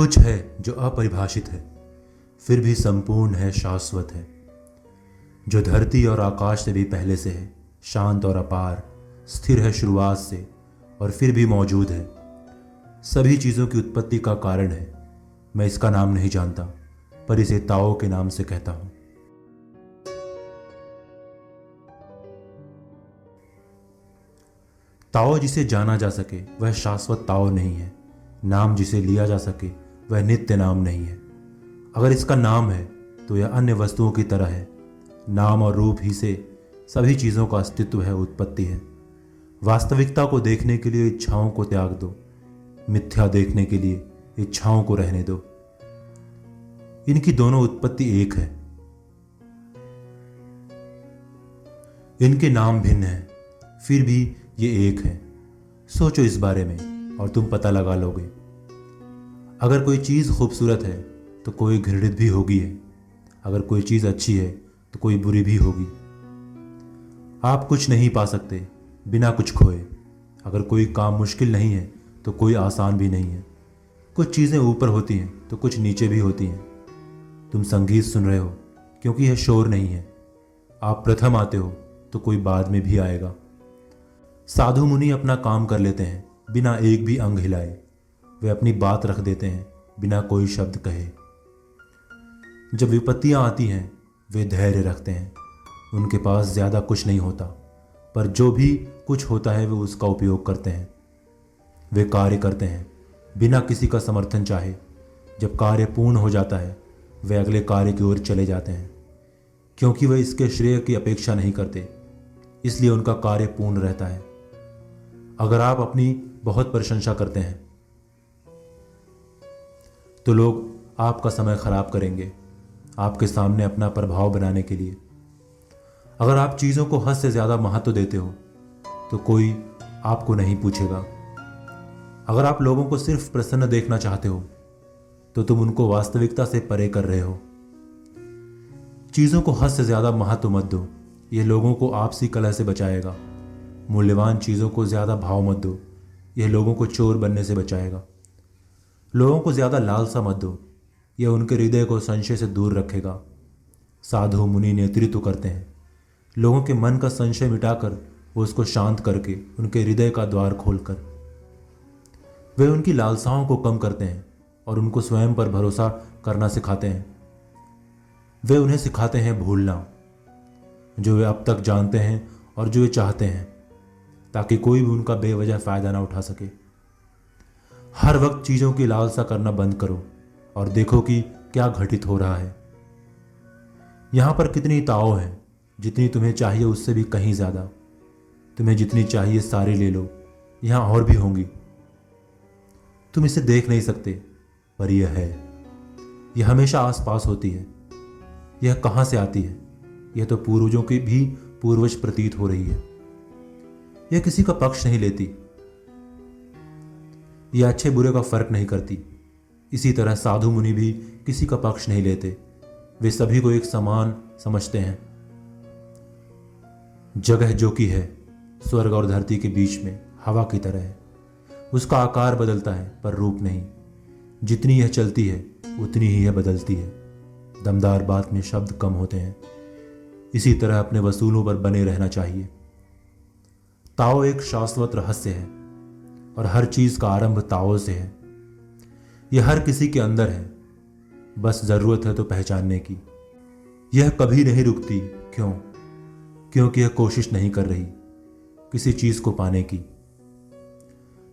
कुछ है जो अपरिभाषित है, फिर भी संपूर्ण है, शाश्वत है। जो धरती और आकाश से भी पहले से है, शांत और अपार, स्थिर है शुरुआत से, और फिर भी मौजूद है। सभी चीज़ों की उत्पत्ति का कारण है। मैं इसका नाम नहीं जानता, पर इसे ताओ के नाम से कहता हूँ। ताओ जिसे जाना जा सके, वह शाश्वत ताओ नहीं है। नाम जिसे लिया जा सके वह नित्य नाम नहीं है। अगर इसका नाम है तो यह अन्य वस्तुओं की तरह है। नाम और रूप ही से सभी चीज़ों का अस्तित्व है, उत्पत्ति है। वास्तविकता को देखने के लिए इच्छाओं को त्याग दो। मिथ्या देखने के लिए इच्छाओं को रहने दो। इनकी दोनों उत्पत्ति एक है। इनके नाम भिन्न हैं, फिर भी ये एक है। सोचो इस बारे में, और तुम पता लगा लोगे। अगर कोई चीज़ खूबसूरत है तो कोई घृणित भी होगी है। अगर कोई चीज़ अच्छी है तो कोई बुरी भी होगी। आप कुछ नहीं पा सकते, बिना कुछ खोए। अगर कोई काम मुश्किल नहीं है तो कोई आसान भी नहीं है। कुछ चीज़ें ऊपर होती हैं तो कुछ नीचे भी होती हैं। तुम संगीत सुन रहे हो, क्योंकि यह शोर नहीं है। आप प्रथम आते हो तो कोई बाद में भी आएगा। साधु मुनि अपना काम कर लेते हैं, बिना एक भी अंग हिलाए। वे अपनी बात रख देते हैं, बिना कोई शब्द कहे। जब विपत्तियाँ आती हैं, वे धैर्य रखते हैं। उनके पास ज़्यादा कुछ नहीं होता, पर जो भी कुछ होता है, वे उसका उपयोग करते हैं। वे कार्य करते हैं, बिना किसी का समर्थन चाहे। जब कार्य पूर्ण हो जाता है, वे अगले कार्य की ओर चले जाते हैं, क्योंकि वे इसके श्रेय की अपेक्षा नहीं करते, इसलिए उनका कार्य पूर्ण रहता है। अगर आप अपनी बहुत प्रशंसा करते हैं तो लोग आपका समय खराब करेंगे, आपके सामने अपना प्रभाव बनाने के लिए। अगर आप चीज़ों को हद से ज़्यादा महत्व देते हो तो कोई आपको नहीं पूछेगा। अगर आप लोगों को सिर्फ़ प्रसन्न देखना चाहते हो तो तुम उनको वास्तविकता से परे कर रहे हो। चीज़ों को हद से ज़्यादा महत्व मत दो यह लोगों को आपसी कलह से बचाएगा। मूल्यवान चीज़ों को ज़्यादा भाव मत दो यह लोगों को चोर बनने से बचाएगा। लोगों को ज़्यादा लालसा मत दो, यह उनके हृदय को संशय से दूर रखेगा। साधु मुनि नेतृत्व करते हैं। लोगों के मन का संशय मिटाकर वो उसको शांत करके उनके हृदय का द्वार खोलकर। वे उनकी लालसाओं को कम करते हैं और उनको स्वयं पर भरोसा करना सिखाते हैं। वे उन्हें सिखाते हैं भूलना, जो वे अब तक जानते हैं और जो वे चाहते हैं, ताकि कोई भी उनका बेवजह फ़ायदा ना उठा सके। हर वक्त चीज़ों की लालसा करना बंद करो और देखो कि क्या घटित हो रहा है। यहाँ पर कितनी ताओ है, जितनी तुम्हें चाहिए उससे भी कहीं ज़्यादा। तुम्हें जितनी चाहिए सारी ले लो, यहाँ और भी होंगी। तुम इसे देख नहीं सकते, पर यह है। यह हमेशा आसपास होती है। यह कहाँ से आती है? यह तो पूर्वजों की भी पूर्वज प्रतीत हो रही है। यह किसी का पक्ष नहीं लेती। यह अच्छे बुरे का फ़र्क नहीं करती। इसी तरह साधु मुनि भी किसी का पक्ष नहीं लेते। वे सभी को एक समान समझते हैं। जगह जो कि है, स्वर्ग और धरती के बीच में हवा की तरह है। उसका आकार बदलता है, पर रूप नहीं। जितनी यह चलती है, उतनी ही यह बदलती है। दमदार बात में शब्द कम होते हैं। इसी तरह अपने वसूलों पर बने रहना चाहिए। ताओ एक शाश्वत रहस्य है। और हर चीज़ का आरंभ ताओ से है। यह हर किसी के अंदर है। बस ज़रूरत है तो पहचानने की। यह कभी नहीं रुकती। क्यों? क्योंकि यह कोशिश नहीं कर रही किसी चीज़ को पाने की।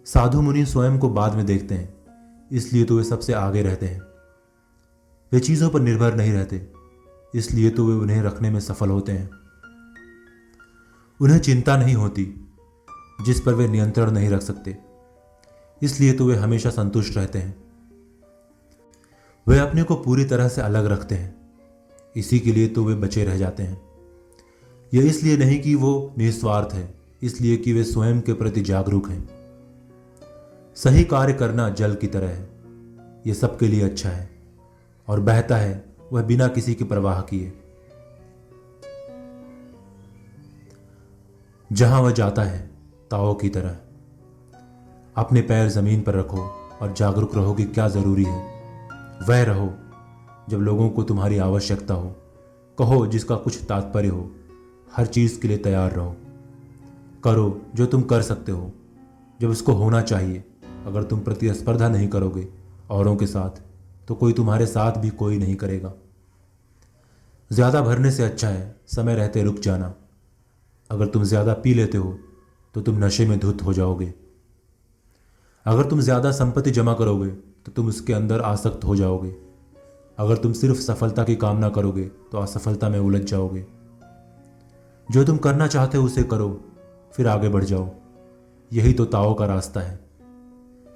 साधु मुनि स्वयं को बाद में देखते हैं, इसलिए तो वे सबसे आगे रहते हैं। वे चीज़ों पर निर्भर नहीं रहते, इसलिए तो वे उन्हें रखने में सफल होते हैं। उन्हें चिंता नहीं होती, जिस पर वे नियंत्रण नहीं रख सकते। इसलिए तो वे हमेशा संतुष्ट रहते हैं। वे अपने को पूरी तरह से अलग रखते हैं। इसी के लिए तो वे बचे रह जाते हैं। यह इसलिए नहीं कि वो निस्वार्थ है, इसलिए कि वे स्वयं के प्रति जागरूक हैं। सही कार्य करना जल की तरह है। यह सबके लिए अच्छा है, और बहता है, वह बिना किसी की परवाह किए। जहाँ वह जाता है, ताओ की तरह। अपने पैर ज़मीन पर रखो और जागरूक रहो कि क्या ज़रूरी है। वह रहो जब लोगों को तुम्हारी आवश्यकता हो। कहो जिसका कुछ तात्पर्य हो। हर चीज़ के लिए तैयार रहो। करो जो तुम कर सकते हो। जब उसको होना चाहिए, अगर तुम प्रतिस्पर्धा नहीं करोगे औरों के साथ तो कोई तुम्हारे साथ भी कोई नहीं करेगा। ज़्यादा भरने से अच्छा है समय रहते रुक जाना। अगर तुम ज़्यादा पी लेते हो तो तुम नशे में धुत हो जाओगे। अगर तुम ज़्यादा संपत्ति जमा करोगे तो तुम उसके अंदर आसक्त हो जाओगे। अगर तुम सिर्फ़ सफलता की कामना करोगे तो असफलता में उलझ जाओगे। जो तुम करना चाहते हो, उसे करो, फिर आगे बढ़ जाओ। यही तो ताओ का रास्ता है।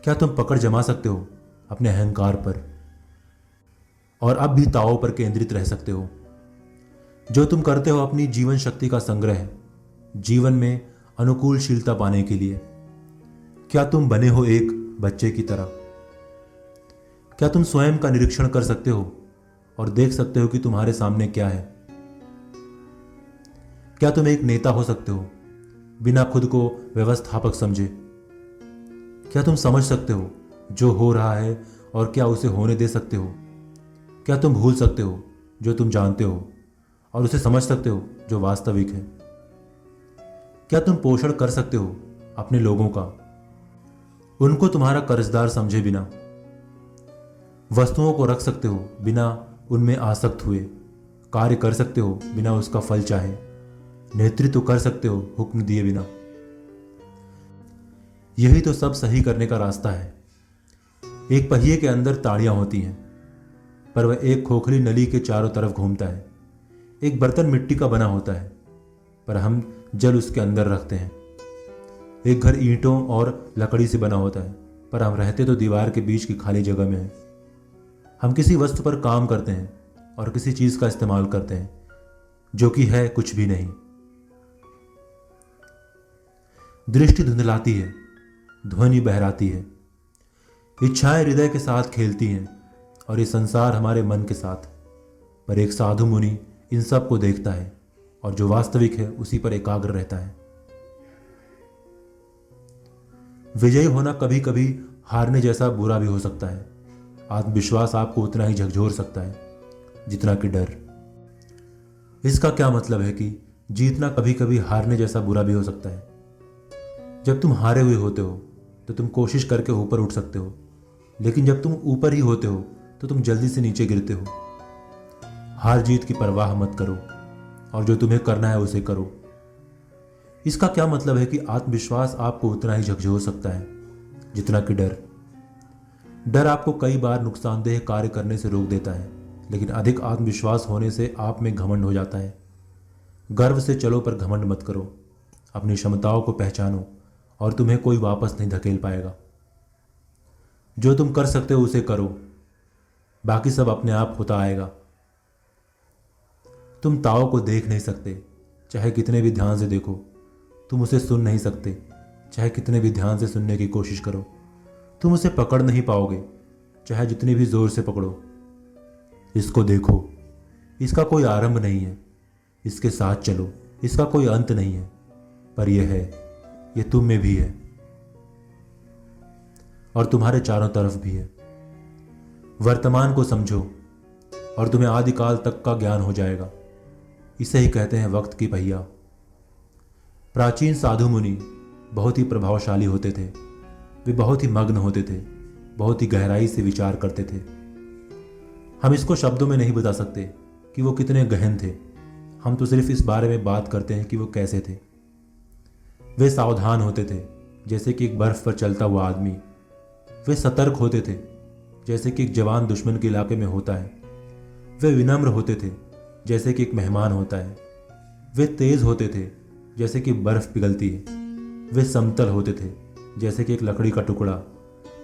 क्या तुम पकड़ जमा सकते हो अपने अहंकार पर? और अब भी ताओ पर केंद्रित रह सकते हो। जो तुम करते हो अपनी जीवन शक्ति का संग्रह जीवन में अनुकूलशीलता पाने के लिए। क्या तुम बने हो एक बच्चे की तरह? क्या तुम स्वयं का निरीक्षण कर सकते हो और देख सकते हो कि तुम्हारे सामने क्या है? क्या तुम एक नेता हो सकते हो, बिना खुद को व्यवस्थापक समझे? क्या तुम समझ सकते हो जो हो रहा है और क्या उसे होने दे सकते हो? क्या तुम भूल सकते हो जो तुम जानते हो और उसे समझ सकते हो जो वास्तविक है? क्या तुम पोषण कर सकते हो अपने लोगों का? उनको तुम्हारा कर्जदार समझे बिना। वस्तुओं को रख सकते हो बिना उनमें आसक्त हुए। कार्य कर सकते हो बिना उसका फल चाहे। नेतृत्व कर सकते हो हुक्म दिए बिना। यही तो सब सही करने का रास्ता है। एक पहिए के अंदर ताड़ियाँ होती हैं, पर वह एक खोखली नली के चारों तरफ़ घूमता है। एक बर्तन मिट्टी का बना होता है, पर हम जल उसके अंदर रखते हैं। एक घर ईंटों और लकड़ी से बना होता है, पर हम रहते तो दीवार के बीच की खाली जगह में हैं। हम किसी वस्तु पर काम करते हैं और किसी चीज़ का इस्तेमाल करते हैं, जो कि है कुछ भी नहीं। दृष्टि धुंधलाती है, ध्वनि बहराती है। इच्छाएँ हृदय के साथ खेलती हैं और ये संसार हमारे मन के साथ। पर एक साधु मुनि इन सबको देखता है और जो वास्तविक है उसी पर एकाग्र रहता है। विजयी होना कभी कभी हारने जैसा बुरा भी हो सकता है। आत्मविश्वास आपको उतना ही झकझोर सकता है, जितना कि डर। इसका क्या मतलब है कि जीतना कभी कभी हारने जैसा बुरा भी हो सकता है? जब तुम हारे हुए होते हो तो तुम कोशिश करके ऊपर उठ सकते हो, लेकिन जब तुम ऊपर ही होते हो तो तुम जल्दी से नीचे गिरते हो। हार जीत की परवाह मत करो, और जो तुम्हें करना है उसे करो। इसका क्या मतलब है कि आत्मविश्वास आपको उतना ही झकझोर सकता है? जितना कि डर। डर आपको कई बार नुकसानदेह कार्य करने से रोक देता है, लेकिन अधिक आत्मविश्वास होने से आप में घमंड हो जाता है। गर्व से चलो पर घमंड मत करो। अपनी क्षमताओं को पहचानो और तुम्हें कोई वापस नहीं धकेल पाएगा। जो तुम कर सकते हो उसे करो। बाकी सब अपने आप होता आएगा। तुम ताओ को देख नहीं सकते, चाहे कितने भी ध्यान से देखो। तुम उसे सुन नहीं सकते। चाहे कितने भी ध्यान से सुनने की कोशिश करो। तुम उसे पकड़ नहीं पाओगे। चाहे जितनी भी ज़ोर से पकड़ो। इसको देखो। इसका कोई आरंभ नहीं है। इसके साथ चलो। इसका कोई अंत नहीं है। पर यह है, यह तुम में भी है। और तुम्हारे चारों तरफ़ भी है। वर्तमान को समझो, और तुम्हें आदिकाल तक का ज्ञान हो जाएगा। इसे ही कहते हैं वक्त की पहिया। प्राचीन साधु मुनि बहुत ही प्रभावशाली होते थे। वे बहुत ही मग्न होते थे, बहुत ही गहराई से विचार करते थे। हम इसको शब्दों में नहीं बता सकते कि वो कितने गहन थे। हम तो सिर्फ़ इस बारे में बात करते हैं कि वो कैसे थे। वे सावधान होते थे, जैसे कि एक बर्फ़ पर चलता हुआ आदमी। वे सतर्क होते थे, जैसे कि एक जवान दुश्मन के इलाके में होता है। वे विनम्र होते थे, जैसे कि एक मेहमान होता है। वे तेज होते थे जैसे कि बर्फ़ पिघलती है। वे समतल होते थे, जैसे कि एक लकड़ी का टुकड़ा।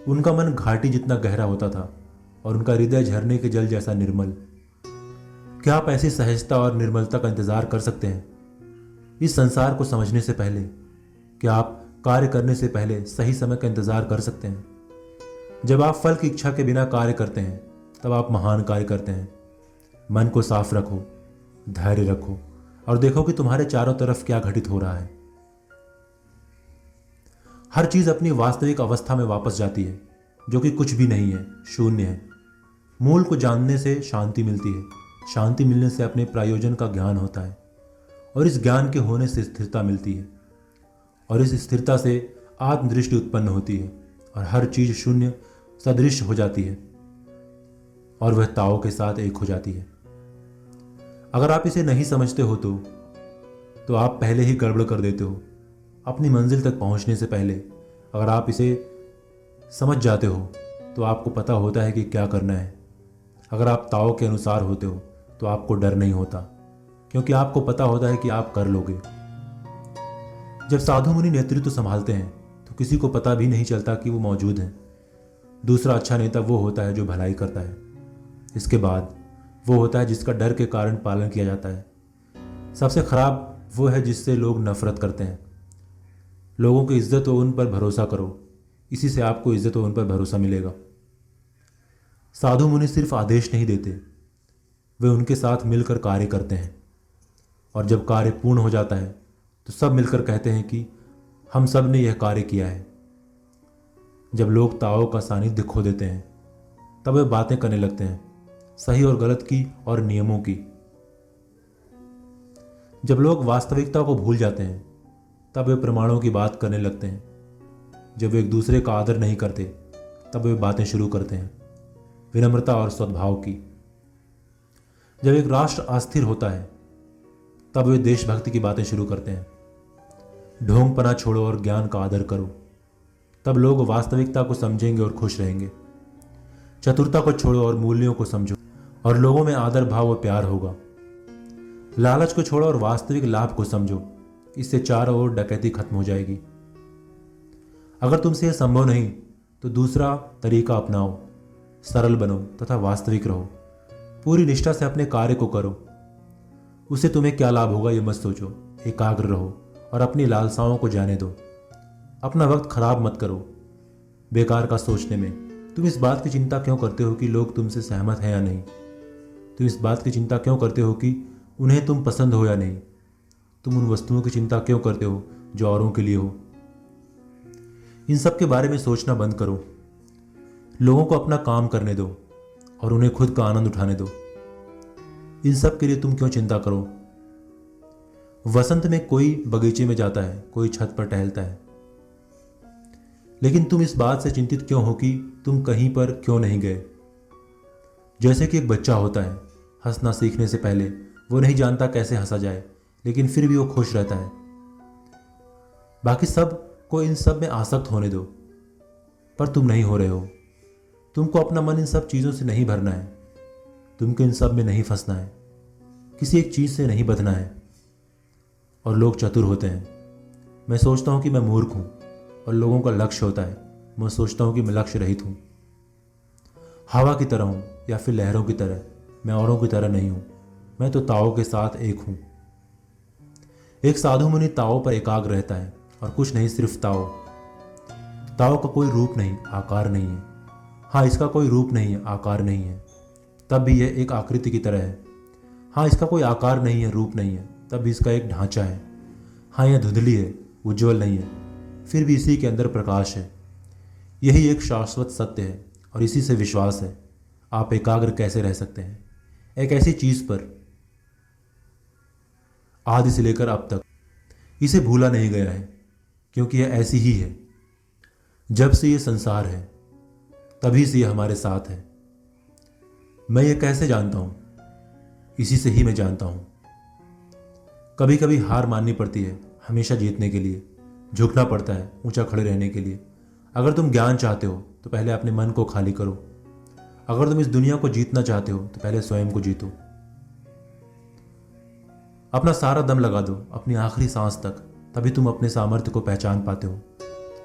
उनका मन घाटी जितना गहरा होता था, और उनका हृदय झरने के जल जैसा निर्मल। क्या आप ऐसी सहजता और निर्मलता का इंतज़ार कर सकते हैं? इस संसार को समझने से पहले, क्या आप कार्य करने से पहले सही समय का इंतज़ार कर सकते हैं? जब आप फल की इच्छा के बिना कार्य करते हैं, तब आप महान कार्य करते हैं। मन को साफ़ रखो, धैर्य रखो। और देखो कि तुम्हारे चारों तरफ़ क्या घटित हो रहा है। हर चीज़ अपनी वास्तविक अवस्था में वापस जाती है, जो कि कुछ भी नहीं है, शून्य है। मूल को जानने से शांति मिलती है। शांति मिलने से अपने प्रायोजन का ज्ञान होता है, और इस ज्ञान के होने से स्थिरता मिलती है, और इस स्थिरता से आत्मदृष्टि उत्पन्न होती है, और हर चीज़ शून्य, सदृश हो जाती है, और वह ताओ के साथ एक हो जाती है। अगर आप इसे नहीं समझते हो तो तो आप पहले ही गड़बड़ कर देते हो, अपनी मंजिल तक पहुँचने से पहले। अगर आप इसे समझ जाते हो तो आपको पता होता है कि क्या करना है। अगर आप ताओ के अनुसार होते हो तो आपको डर नहीं होता, क्योंकि आपको पता होता है कि आप कर लोगे। जब साधु मुनि नेतृत्व तो संभालते हैं तो किसी को पता भी नहीं चलता कि वो मौजूद हैं। दूसरा अच्छा नेता वो होता है जो भलाई करता है। इसके बाद वो होता है जिसका डर के कारण पालन किया जाता है। सबसे खराब वो है जिससे लोग नफरत करते हैं। लोगों की इज़्ज़त हो उन पर भरोसा करो। इसी से आपको इज़्ज़त हो उन पर भरोसा मिलेगा। साधु मुनि सिर्फ़ आदेश नहीं देते। वे उनके साथ मिलकर कार्य करते हैं। और जब कार्य पूर्ण हो जाता है तो सब मिलकर कहते हैं कि हम सबने यह कार्य किया है। जब लोग ताओ का सानिध्य खो देते हैं, तब वे बातें करने लगते हैं। सही और गलत की और नियमों की। जब लोग वास्तविकता को भूल जाते हैं, तब वे प्रमाणों की बात करने लगते हैं। जब वे एक दूसरे का आदर नहीं करते, तब वे बातें शुरू करते हैं, विनम्रता और सद्भाव की। जब एक राष्ट्र अस्थिर होता है, तब वे देशभक्ति की बातें शुरू करते हैं। ढोंगपना छोड़ो और ज्ञान का आदर करो। तब लोग वास्तविकता को समझेंगे और खुश रहेंगे। चतुरता को छोड़ो और मूल्यों को समझो। और लोगों में आदर, भाव और प्यार होगा। लालच को छोड़ो और वास्तविक लाभ को समझो। इससे चारों ओर डकैती खत्म हो जाएगी। अगर तुमसे यह संभव नहीं तो दूसरा तरीका अपनाओ। सरल बनो तथा वास्तविक रहो। पूरी निष्ठा से अपने कार्य को करो। उसे तुम्हें क्या लाभ होगा ये मत सोचो। एकाग्र रहो और अपनी लालसाओं को जाने दो। अपना वक्त खराब मत करो। बेकार का सोचने में। तुम इस बात की चिंता क्यों करते हो कि लोग तुमसे सहमत हैं या नहीं? तुम इस बात की चिंता क्यों करते हो कि उन्हें तुम पसंद हो या नहीं? तुम उन वस्तुओं की चिंता क्यों करते हो जो औरों के लिए हो? इन सब के बारे में सोचना बंद करो। लोगों को अपना काम करने दो और उन्हें खुद का आनंद उठाने दो। इन सब के लिए तुम क्यों चिंता करो? वसंत में कोई बगीचे में जाता है, कोई छत पर टहलता है। लेकिन तुम इस बात से चिंतित क्यों हो कि तुम कहीं पर क्यों नहीं गए? जैसे कि एक बच्चा होता है हंसना सीखने से पहले वो नहीं जानता कैसे हंसा जाए, लेकिन फिर भी वो खुश रहता है। बाकी सबको इन सब में आसक्त होने दो, पर तुम नहीं हो रहे हो। तुमको अपना मन इन सब चीज़ों से नहीं भरना है। तुमको इन सब में नहीं फंसना है। किसी एक चीज़ से नहीं बधना है। और लोग चतुर होते हैं। मैं सोचता हूँ कि मैं मूर्ख हूँ, और लोगों का लक्ष्य होता है। मैं सोचता हूँ कि मैं लक्ष्य रहित हूँ। हवा की तरह हूँ या फिर लहरों की तरह। मैं औरों की तरह नहीं हूँ। मैं तो ताओ के साथ एक हूँ। एक साधु मुनि ताओ पर एकाग्र रहता है और कुछ नहीं, सिर्फ़ ताओ। ताओ का कोई रूप नहीं, आकार नहीं है। हाँ इसका कोई रूप नहीं है, आकार नहीं है। तब भी यह एक आकृति की तरह है। हाँ इसका कोई आकार नहीं है, रूप नहीं है। तब भी इसका एक ढांचा है। हाँ यह धुंधली है, उज्जवल नहीं है। फिर भी इसी के अंदर प्रकाश है। यही एक शाश्वत सत्य है और इसी से विश्वास है। आप एकाग्र कैसे रह सकते हैं? एक ऐसी चीज़ पर। आदि से लेकर अब तक। इसे भूला नहीं गया है, क्योंकि यह ऐसी ही है। जब से यह संसार है, तभी से यह हमारे साथ है। मैं ये कैसे जानता हूँ? इसी से ही मैं जानता हूँ। कभी कभी हार माननी पड़ती है, हमेशा जीतने के लिए। झुकना पड़ता है, ऊँचा खड़े रहने के लिए। अगर तुम ज्ञान चाहते हो तो पहले अपने मन को खाली करो। अगर तुम इस दुनिया को जीतना चाहते हो तो पहले स्वयं को जीतो। अपना सारा दम लगा दो, अपनी आखिरी सांस तक, तभी तुम अपने सामर्थ्य को पहचान पाते हो।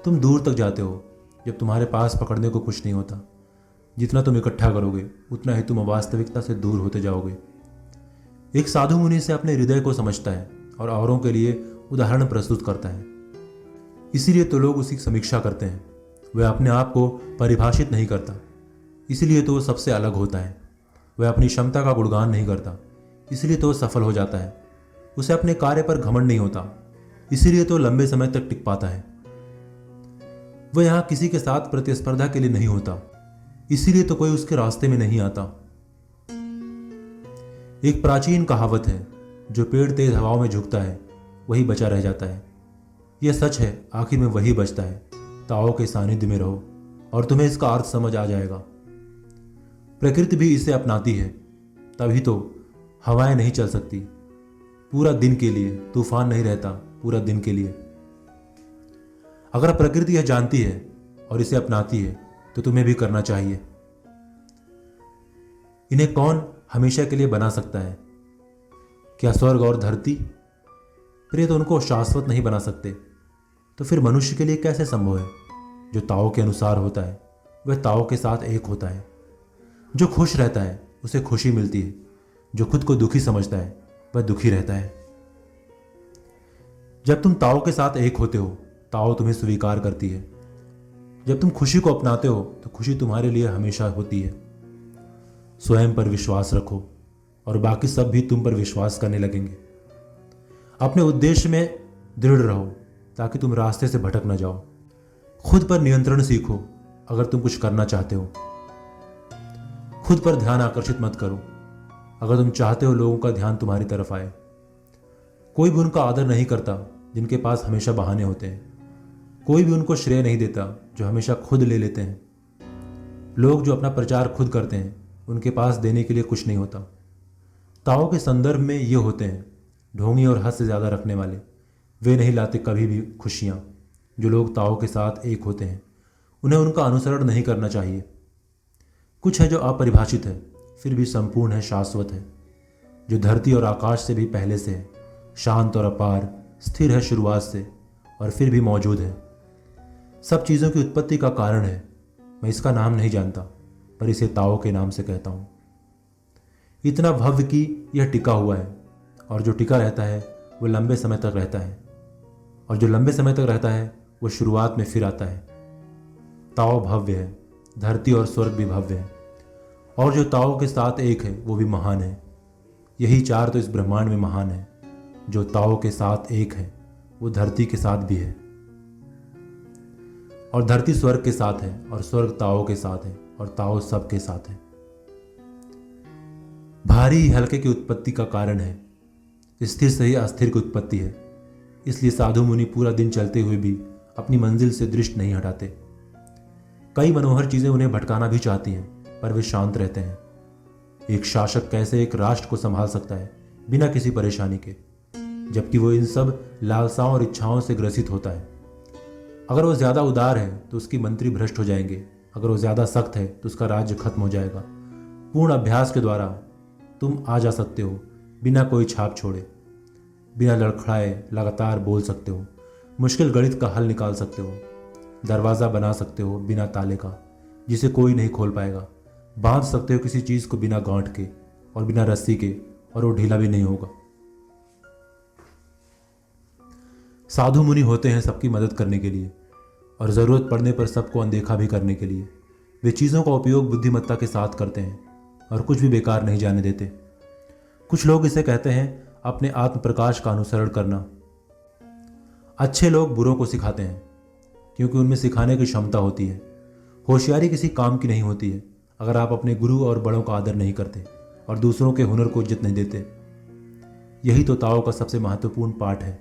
तुम दूर तक जाते हो, जब तुम्हारे पास पकड़ने को कुछ नहीं होता। जितना तुम इकट्ठा करोगे, उतना ही तुम वास्तविकता से दूर होते जाओगे। एक साधु मुनि से अपने हृदय को समझता है और औरों के लिए उदाहरण प्रस्तुत करता है। इसीलिए तो लोग उसकी समीक्षा करते हैं। वह अपने आप को परिभाषित नहीं करता। इसीलिए तो वह सबसे अलग होता है। वह अपनी क्षमता का गुणगान नहीं करता। इसलिए तो वह सफल हो जाता है। उसे अपने कार्य पर घमंड नहीं होता। इसीलिए तो लंबे समय तक टिक पाता है। वह यहाँ किसी के साथ प्रतिस्पर्धा के लिए नहीं होता। इसीलिए तो कोई उसके रास्ते में नहीं आता। एक प्राचीन कहावत है, जो पेड़ तेज हवाओं में झुकता है, वही बचा रह जाता है। यह सच है, आखिर में वही बचता है। ताओ के सानिध्य में रहो, और तुम्हें इसका अर्थ समझ आ जाएगा। प्रकृति भी इसे अपनाती है, तभी तो हवाएँ नहीं चल सकती। पूरा दिन के लिए तूफ़ान नहीं रहता, पूरा दिन के लिए। अगर प्रकृति यह जानती है और इसे अपनाती है तो तुम्हें भी करना चाहिए। इन्हें कौन हमेशा के लिए बना सकता है? क्या स्वर्ग और धरती? प्रिय तो उनको शाश्वत नहीं बना सकते। तो फिर मनुष्य के लिए कैसे संभव है? जो ताओ के अनुसार होता है, वह ताओ के साथ एक होता है। जो खुश रहता है, उसे खुशी मिलती है। जो खुद को दुखी समझता है, वह दुखी रहता है। जब तुम ताओ के साथ एक होते हो, ताओ तुम्हें स्वीकार करती है। जब तुम खुशी को अपनाते हो तो खुशी तुम्हारे लिए हमेशा होती है। स्वयं पर विश्वास रखो, और बाकी सब भी तुम पर विश्वास करने लगेंगे। अपने उद्देश्य में दृढ़ रहो, ताकि तुम रास्ते से भटक न जाओ। खुद पर नियंत्रण सीखो, अगर तुम कुछ करना चाहते हो। खुद पर ध्यान आकर्षित मत करो। अगर तुम चाहते हो लोगों का ध्यान तुम्हारी तरफ़ आए। कोई भी उनका आदर नहीं करता, जिनके पास हमेशा बहाने होते हैं। कोई भी उनको श्रेय नहीं देता, जो हमेशा खुद ले लेते हैं। लोग जो अपना प्रचार खुद करते हैं, उनके पास देने के लिए कुछ नहीं होता। ताओ के संदर्भ में ये होते हैं, ढोंगी और हद से ज़्यादा रखने वाले। वे नहीं लाते कभी भी खुशियाँ, जो लोग ताओ के साथ एक होते हैं। उन्हें उनका अनुसरण नहीं करना चाहिए। कुछ है जो अपरिभाषित है, फिर भी संपूर्ण है, शाश्वत है। जो धरती और आकाश से भी पहले से है, शांत और अपार, स्थिर है शुरुआत से, और फिर भी मौजूद है। सब चीज़ों की उत्पत्ति का कारण है, मैं इसका नाम नहीं जानता, पर इसे ताओ के नाम से कहता हूँ। इतना भव्य कि यह टिका हुआ है, और जो टिका रहता है, वो लंबे समय तक रहता है। और जो लंबे समय तक रहता है, वो शुरुआत में फिर आता है। ताओ भव्य है, धरती और स्वर्ग भी भव्य है। और जो ताओ के साथ एक है, वो भी महान है। यही चार तो इस ब्रह्मांड में महान है। जो ताओ के साथ एक है, वो धरती के साथ भी है। और धरती स्वर्ग के साथ है, और स्वर्ग ताओ के साथ है, और ताओ सब के साथ है। भारी हल्के की उत्पत्ति का कारण है। स्थिर से ही अस्थिर की उत्पत्ति है। इसलिए साधु मुनि पूरा दिन चलते हुए भी अपनी मंजिल से दृष्ट नहीं हटाते। कई मनोहर चीज़ें उन्हें भटकाना भी चाहती हैं। पर वे शांत रहते हैं। एक शासक कैसे एक राष्ट्र को संभाल सकता है, बिना किसी परेशानी के? जबकि वो इन सब लालसाओं और इच्छाओं से ग्रसित होता है। अगर वो ज़्यादा उदार है तो उसकी मंत्री भ्रष्ट हो जाएँगे। अगर वो ज़्यादा सख्त है तो उसका राज्य खत्म हो जाएगा। पूर्ण अभ्यास के द्वारा तुम आ जा सकते हो, बिना कोई छाप छोड़े। बिना लड़खड़ाए लगातार बोल सकते हो। मुश्किल गणित का हल निकाल सकते हो। दरवाज़ा बना सकते हो बिना ताले का, जिसे कोई नहीं खोल पाएगा। बाँध सकते हो किसी चीज़ को बिना गांठ के और बिना रस्सी के, और वो ढीला भी नहीं होगा। साधु मुनि होते हैं सबकी मदद करने के लिए, और ज़रूरत पड़ने पर सबको अनदेखा भी करने के लिए। वे चीज़ों का उपयोग बुद्धिमत्ता के साथ करते हैं, और कुछ भी बेकार नहीं जाने देते। कुछ लोग इसे कहते हैं अपने आत्म प्रकाश का अनुसरण करना। अच्छे लोग बुरों को सिखाते हैं, क्योंकि उनमें सिखाने की क्षमता होती है। होशियारी किसी काम की नहीं होती है। अगर आप अपने गुरु और बड़ों का आदर नहीं करते और दूसरों के हुनर को इज़्ज़त नहीं देते, यही तो ताओ का सबसे महत्वपूर्ण पाठ है।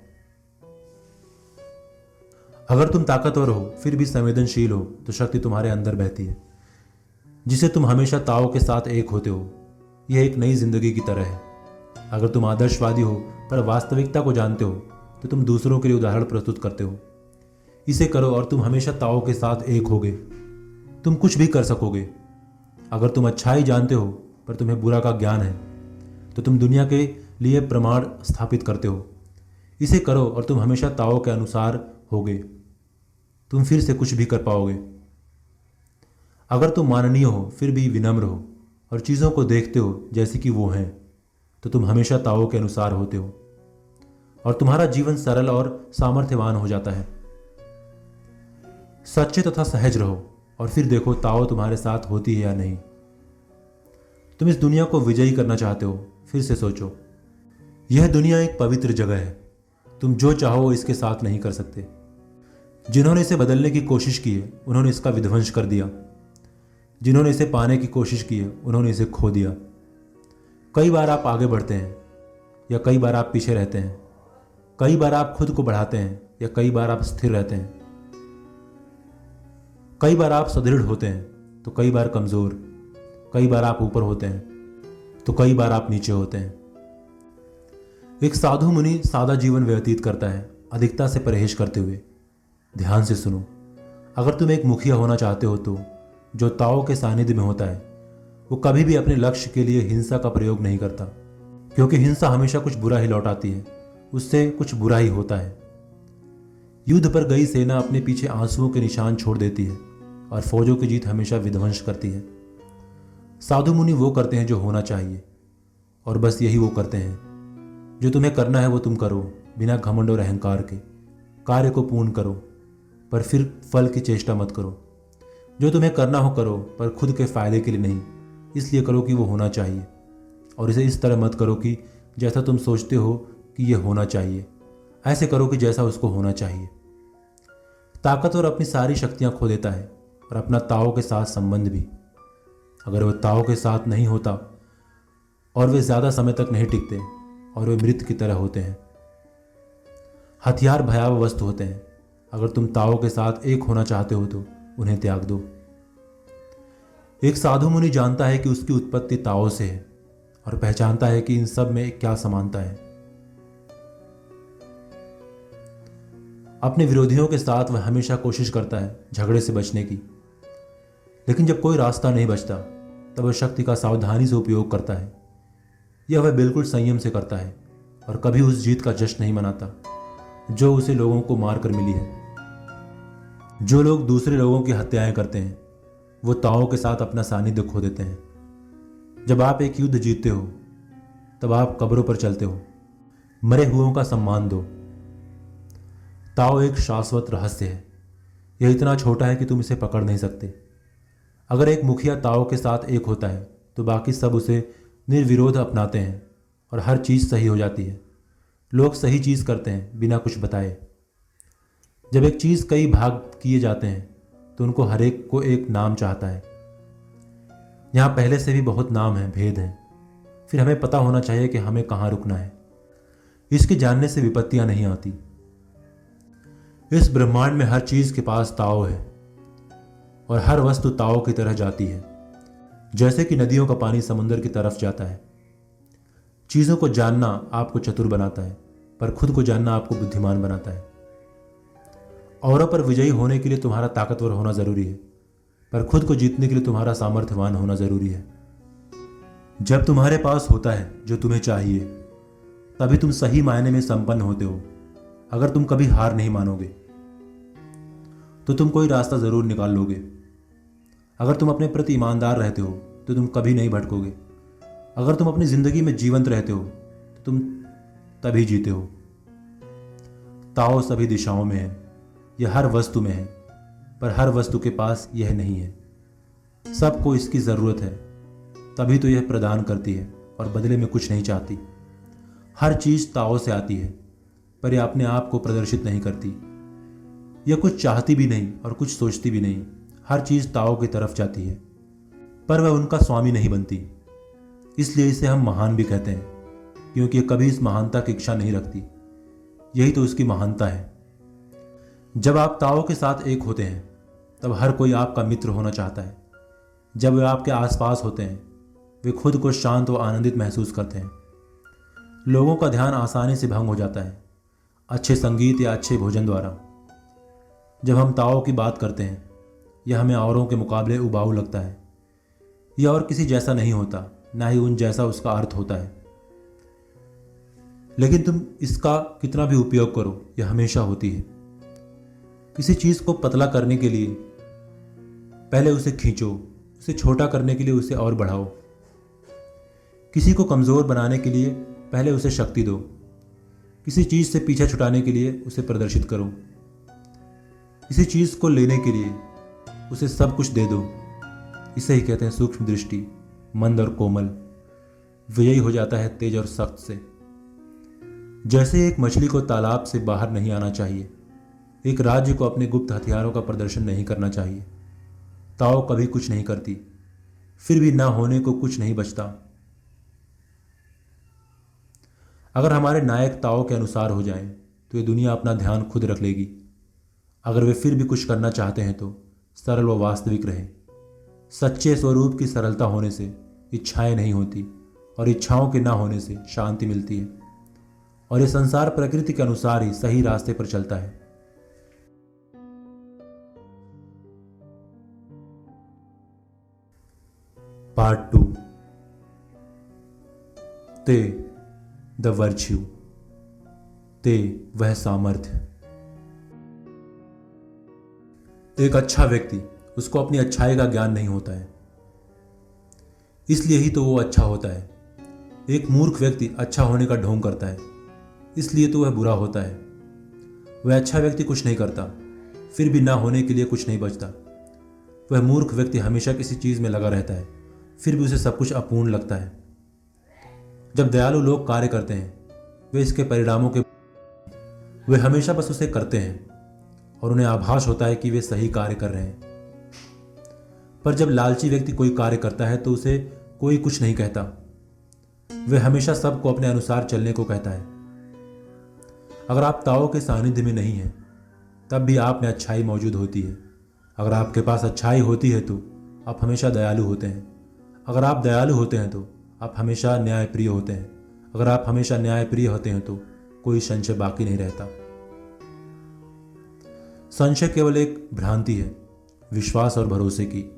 अगर तुम ताकतवर हो, फिर भी संवेदनशील हो तो शक्ति तुम्हारे अंदर बहती है, जिसे तुम हमेशा ताओ के साथ एक होते हो। यह एक नई ज़िंदगी की तरह है। अगर तुम आदर्शवादी हो, पर वास्तविकता को जानते हो तो तुम दूसरों के लिए उदाहरण प्रस्तुत करते हो। इसे करो और तुम हमेशा ताओ के साथ एक होगे। तुम कुछ भी कर सकोगे। अगर तुम अच्छाई जानते हो, पर तुम्हें बुरा का ज्ञान है तो तुम दुनिया के लिए प्रमाण स्थापित करते हो। इसे करो और तुम हमेशा ताओ के अनुसार होगे। तुम फिर से कुछ भी कर पाओगे। अगर तुम माननीय हो, फिर भी विनम्र हो और चीज़ों को देखते हो जैसे कि वो हैं तो तुम हमेशा ताओ के अनुसार होते हो और तुम्हारा जीवन सरल और सामर्थ्यवान हो जाता है। सच्चे तथा सहज रहो। और फिर देखो, ताओ तुम्हारे साथ होती है या नहीं। तुम इस दुनिया को विजयी करना चाहते हो, फिर से सोचो। यह दुनिया एक पवित्र जगह है। तुम जो चाहो इसके साथ नहीं कर सकते। जिन्होंने इसे बदलने की कोशिश की है, उन्होंने इसका विध्वंस कर दिया। जिन्होंने इसे पाने की कोशिश की है, उन्होंने इसे खो दिया। कई बार आप आगे बढ़ते हैं, या कई बार आप पीछे रहते हैं। कई बार आप खुद को बढ़ाते हैं, या कई बार आप स्थिर रहते हैं। कई बार आप सुदृढ़ होते हैं तो कई बार कमज़ोर, कई बार आप ऊपर होते हैं तो कई बार आप नीचे होते हैं। एक साधु मुनि सादा जीवन व्यतीत करता है, अधिकता से परहेज करते हुए। ध्यान से सुनो, अगर तुम एक मुखिया होना चाहते हो तो जो ताओ के सानिध्य में होता है, वो कभी भी अपने लक्ष्य के लिए हिंसा का प्रयोग नहीं करता, क्योंकि हिंसा हमेशा कुछ बुरा ही लौटाती है, उससे कुछ बुरा ही होता है। युद्ध पर गई सेना अपने पीछे आंसुओं के निशान छोड़ देती है। और फौजों की जीत हमेशा विध्वंस करती है। साधु मुनि वो करते हैं जो होना चाहिए, और बस यही वो करते हैं। जो तुम्हें करना है वो तुम करो, बिना घमंड और अहंकार के। कार्य को पूर्ण करो, पर फिर फल की चेष्टा मत करो। जो तुम्हें करना हो करो, पर खुद के फ़ायदे के लिए नहीं, इसलिए करो कि वो होना चाहिए। और इसे इस तरह मत करो कि जैसा तुम सोचते हो कि यह होना चाहिए, ऐसे करो कि जैसा उसको होना चाहिए। ताकतवर अपनी सारी शक्तियाँ खो देता है। और अपना ताओ के साथ संबंध भी। अगर वह ताओ के साथ नहीं होता और वे ज़्यादा समय तक नहीं टिकते और वे मृत की तरह होते हैं। हथियार भयावह वस्तु होते हैं। अगर तुम ताओ के साथ एक होना चाहते हो तो उन्हें त्याग दो। एक साधु मुनि जानता है कि उसकी उत्पत्ति ताओ से है और पहचानता है कि इन सब में क्या समानता है। अपने विरोधियों के साथ वह हमेशा कोशिश करता है झगड़े से बचने की। लेकिन जब कोई रास्ता नहीं बचता, तब वह शक्ति का सावधानी से उपयोग करता है। यह वह बिल्कुल संयम से करता है और कभी उस जीत का जश्न नहीं मनाता, जो उसे लोगों को मारकर मिली है। जो लोग दूसरे लोगों की हत्याएँ करते हैं, वो ताओं के साथ अपना सानिध्य खो देते हैं। जब आप एक युद्ध जीतते हो, तब आप कब्रों पर चलते हो। मरे हुओं का सम्मान दो। ताओ एक शाश्वत रहस्य है। यह इतना छोटा है कि तुम इसे पकड़ नहीं सकते। अगर एक मुखिया ताओ के साथ एक होता है तो बाकी सब उसे निर्विरोध अपनाते हैं और हर चीज़ सही हो जाती है। लोग सही चीज़ करते हैं, बिना कुछ बताए। जब एक चीज़ कई भाग किए जाते हैं तो उनको हर एक को एक नाम चाहता है। यहाँ पहले से भी बहुत नाम हैं, भेद हैं। फिर हमें पता होना चाहिए कि हमें कहाँ रुकना है। इसके जानने से विपत्तियाँ नहीं आती। इस ब्रह्मांड में हर चीज़ के पास ताओ है। और हर वस्तु ताओ की तरह जाती है, जैसे कि नदियों का पानी समुद्र की तरफ़ जाता है। चीज़ों को जानना आपको चतुर बनाता है, पर खुद को जानना आपको बुद्धिमान बनाता है। औरों पर विजयी होने के लिए तुम्हारा ताकतवर होना ज़रूरी है, पर खुद को जीतने के लिए तुम्हारा सामर्थ्यवान होना ज़रूरी है। जब तुम्हारे पास होता है जो तुम्हें चाहिए, तभी तुम सही मायने में संपन्न होते हो, अगर तुम कभी हार नहीं मानोगे। तो तुम कोई रास्ता ज़रूर निकाल लोगे। अगर तुम अपने प्रति ईमानदार रहते हो तो तुम कभी नहीं भटकोगे। अगर तुम अपनी ज़िंदगी में जीवंत रहते हो तो तुम तभी जीते हो। ताओ सभी दिशाओं में है। यह हर वस्तु में है, पर हर वस्तु के पास यह नहीं है। सबको इसकी ज़रूरत है। तभी तो यह प्रदान करती है और बदले में कुछ नहीं चाहती। हर चीज़ ताओ से आती है, पर यह अपने आप को प्रदर्शित नहीं करती। यह कुछ चाहती भी नहीं और कुछ सोचती भी नहीं, हर चीज़ ताओ की तरफ़ जाती है। पर वह उनका स्वामी नहीं बनती, इसलिए इसे हम महान भी कहते हैं, क्योंकि यह कभी इस महानता की इच्छा नहीं रखती। यही तो उसकी महानता है। जब आप ताओ के साथ एक होते हैं, तब हर कोई आपका मित्र होना चाहता है। जब वे आपके आसपास होते हैं, वे खुद को शांत व आनंदित महसूस करते हैं। लोगों का ध्यान आसानी से भंग हो जाता है, अच्छे संगीत या अच्छे भोजन द्वारा। जब हम ताओ की बात करते हैं यह हमें औरों के मुकाबले उबाऊ लगता है, यह और किसी जैसा नहीं होता, ना ही उन जैसा उसका अर्थ होता है। लेकिन तुम इसका कितना भी उपयोग करो, यह हमेशा होती है। किसी चीज़ को पतला करने के लिए पहले उसे खींचो, उसे छोटा करने के लिए उसे और बढ़ाओ। किसी को कमज़ोर बनाने के लिए पहले उसे शक्ति दो। किसी चीज़ से पीछा छुटाने के लिए उसे प्रदर्शित करो। किसी चीज़ को लेने के लिए उसे सब कुछ दे दो। इसे ही कहते हैं सूक्ष्म दृष्टि मंद और कोमल। विजयी हो जाता है तेज और सख्त से। जैसे एक मछली को तालाब से बाहर नहीं आना चाहिए एक राज्य को अपने गुप्त हथियारों का प्रदर्शन नहीं करना चाहिए। ताओ कभी कुछ नहीं करती फिर भी ना होने को कुछ नहीं बचता। अगर हमारे नायक ताओ के अनुसार हो जाएँ, तो ये दुनिया अपना ध्यान खुद रख लेगी। अगर वे फिर भी कुछ करना चाहते हैं तो सरल व वास्तविक रहें। सच्चे स्वरूप की सरलता होने से इच्छाएँ नहीं होती और इच्छाओं के ना होने से शांति मिलती है। और ये संसार प्रकृति के अनुसार ही सही रास्ते पर चलता है। Part two. ते द वर्च्यू। ते वह सामर्थ्य। एक अच्छा व्यक्ति, उसको अपनी अच्छाई का ज्ञान नहीं होता है। इसलिए ही तो वो अच्छा होता है। एक मूर्ख व्यक्ति अच्छा होने का ढोंग करता है। इसलिए तो वह बुरा होता है। वह अच्छा व्यक्ति कुछ नहीं करता, फिर भी ना होने के लिए कुछ नहीं बचता। वह मूर्ख व्यक्ति हमेशा किसी चीज़ में लगा रहता है, फिर भी उसे सब कुछ अपूर्ण लगता है। जब दयालु लोग कार्य करते हैं, वे इसके परिणामों के वे हमेशा बस उसे करते हैं। और उन्हें आभास होता है कि वे सही कार्य कर रहे हैं। पर जब लालची व्यक्ति कोई कार्य करता है तो उसे कोई कुछ नहीं कहता। वे हमेशा सबको अपने अनुसार चलने को कहता है। अगर आप ताओ के सानिध्य में नहीं हैं, तब भी आप में अच्छाई मौजूद होती है। अगर आपके पास अच्छाई होती है तो आप हमेशा दयालु होते हैं। अगर आप दयालु होते हैं तो आप हमेशा न्यायप्रिय होते हैं। अगर आप हमेशा न्यायप्रिय होते हैं तो कोई संशय बाकी नहीं रहता। संशय केवल एक भ्रांति है, विश्वास और भरोसे की,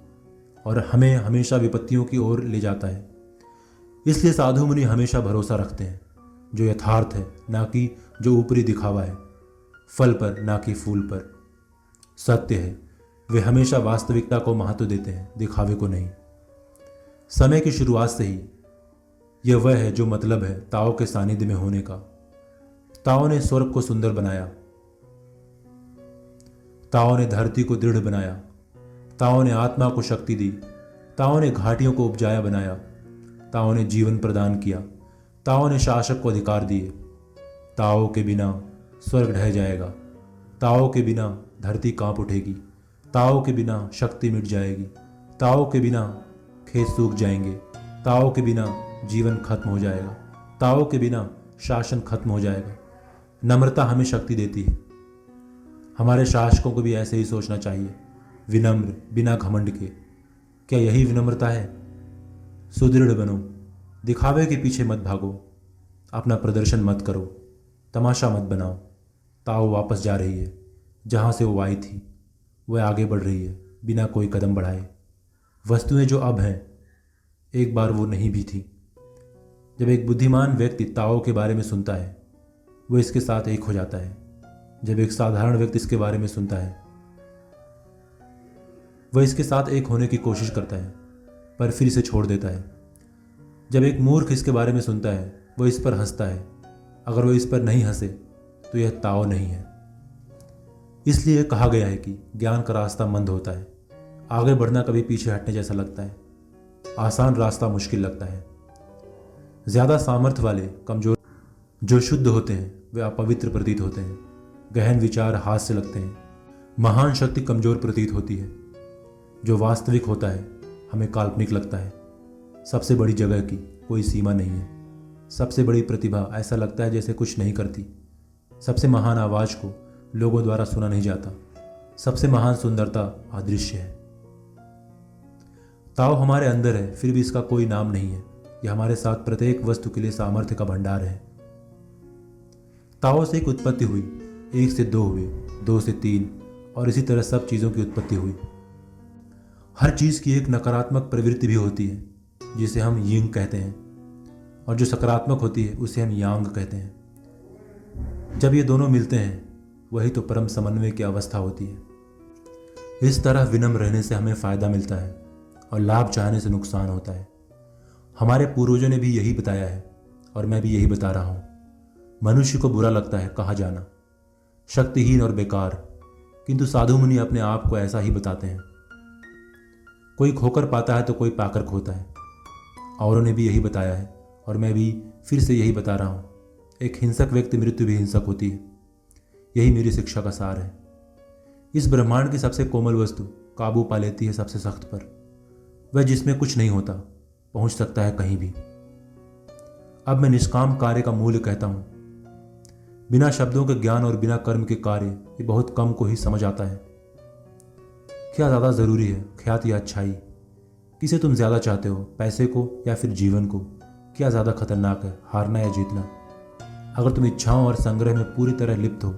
और हमें हमेशा विपत्तियों की ओर ले जाता है। इसलिए साधु मुनि हमेशा भरोसा रखते हैं, जो यथार्थ है, ना कि जो ऊपरी दिखावा है, फल पर, ना कि फूल पर। सत्य है, वे हमेशा वास्तविकता को महत्व देते हैं, दिखावे को नहीं। समय की शुरुआत से ही यह वह है जो मतलब है ताओ के सानिध्य में होने का। ताओ ने स्वर्ग को सुंदर बनाया ताओ ने धरती को दृढ़ बनाया। ताओ ने आत्मा को शक्ति दी। ताओ ने घाटियों को उपजाया बनाया। ताओ ने जीवन प्रदान किया। ताओ ने शासक को अधिकार दिए। ताओ के बिना स्वर्ग ढह जाएगा। ताओ के बिना धरती काँप उठेगी। ताओ के बिना शक्ति मिट जाएगी। ताओ के बिना खेत सूख जाएँगे। ताओ के बिना जीवन खत्म हो जाएगा। ताओ के बिना शासन खत्म हो जाएगा। नम्रता हमें शक्ति देती है। हमारे शासकों को भी ऐसे ही सोचना चाहिए। विनम्र, बिना घमंड के। क्या यही विनम्रता है? सुदृढ़ बनो। दिखावे के पीछे मत भागो। अपना प्रदर्शन मत करो। तमाशा मत बनाओ। ताओ वापस जा रही है। जहाँ से वो आई थी, वह आगे बढ़ रही है, बिना कोई कदम बढ़ाए। वस्तुएँ जो अब हैं, एक बार वो नहीं भी थी। जब एक बुद्धिमान व्यक्ति ताओ के बारे में सुनता है वो इसके साथ एक हो जाता है। जब एक साधारण व्यक्ति इसके बारे में सुनता है। वह इसके साथ एक होने की कोशिश करता है, पर फिर इसे छोड़ देता है। जब एक मूर्ख इसके बारे में सुनता है, वह इस पर हंसता है। अगर वह इस पर नहीं हंसे तो यह ताव नहीं है। इसलिए कहा गया है कि ज्ञान का रास्ता मंद होता है। आगे बढ़ना कभी पीछे हटने जैसा लगता है। आसान रास्ता मुश्किल लगता है। ज़्यादा सामर्थ्य वाले कमज़ोर जो शुद्ध होते हैं, वे अपवित्र प्रतीत होते हैं। गहन विचार हाथ से लगते हैं। महान शक्ति कमज़ोर प्रतीत होती है। जो वास्तविक होता है, हमें काल्पनिक लगता है। सबसे बड़ी जगह की कोई सीमा नहीं है। सबसे बड़ी प्रतिभा ऐसा लगता है जैसे कुछ नहीं करती। सबसे महान आवाज़ को लोगों द्वारा सुना नहीं जाता। सबसे महान सुंदरता अदृश्य है। ताव हमारे अंदर है, फिर भी इसका कोई नाम नहीं है। यह हमारे साथ प्रत्येक वस्तु के लिए सामर्थ्य का भंडार है। ताओ से एक उत्पत्ति हुई। एक से दो हुए, दो से तीन, और इसी तरह सब चीज़ों की उत्पत्ति हुई। हर चीज़ की एक नकारात्मक प्रवृत्ति भी होती है, जिसे हम यिंग कहते हैं, और जो सकारात्मक होती है, उसे हम यांग कहते हैं। जब ये दोनों मिलते हैं, वही तो परम समन्वय की अवस्था होती है। इस तरह विनम्र रहने से हमें फ़ायदा मिलता है, और लाभ चाहने से नुकसान होता है। हमारे पूर्वजों ने भी यही बताया है, और मैं भी यही बता रहा हूँ। मनुष्य को बुरा लगता है, कहा जाना। शक्तिहीन और बेकार। किंतु साधु मुनि अपने आप को ऐसा ही बताते हैं। कोई खोकर पाता है तो कोई पाकर खोता है। औरों ने भी यही बताया है, और मैं भी फिर से यही बता रहा हूँ। एक हिंसक व्यक्ति मृत्यु भी हिंसक होती है। यही मेरी शिक्षा का सार है। इस ब्रह्मांड की सबसे कोमल वस्तु काबू पा लेती है सबसे सख्त पर। वह जिसमें कुछ नहीं होता, पहुँच सकता है कहीं भी। अब मैं निष्काम कार्य का मूल्य कहता हूँ। बिना शब्दों के ज्ञान और बिना कर्म के कार्य, ये बहुत कम को ही समझ आता है। क्या ज़्यादा ज़रूरी है? ख्यात या अच्छाई? किसे तुम ज़्यादा चाहते हो, पैसे को या फिर जीवन को? क्या ज़्यादा खतरनाक है, हारना या जीतना? अगर तुम इच्छाओं और संग्रह में पूरी तरह लिप्त हो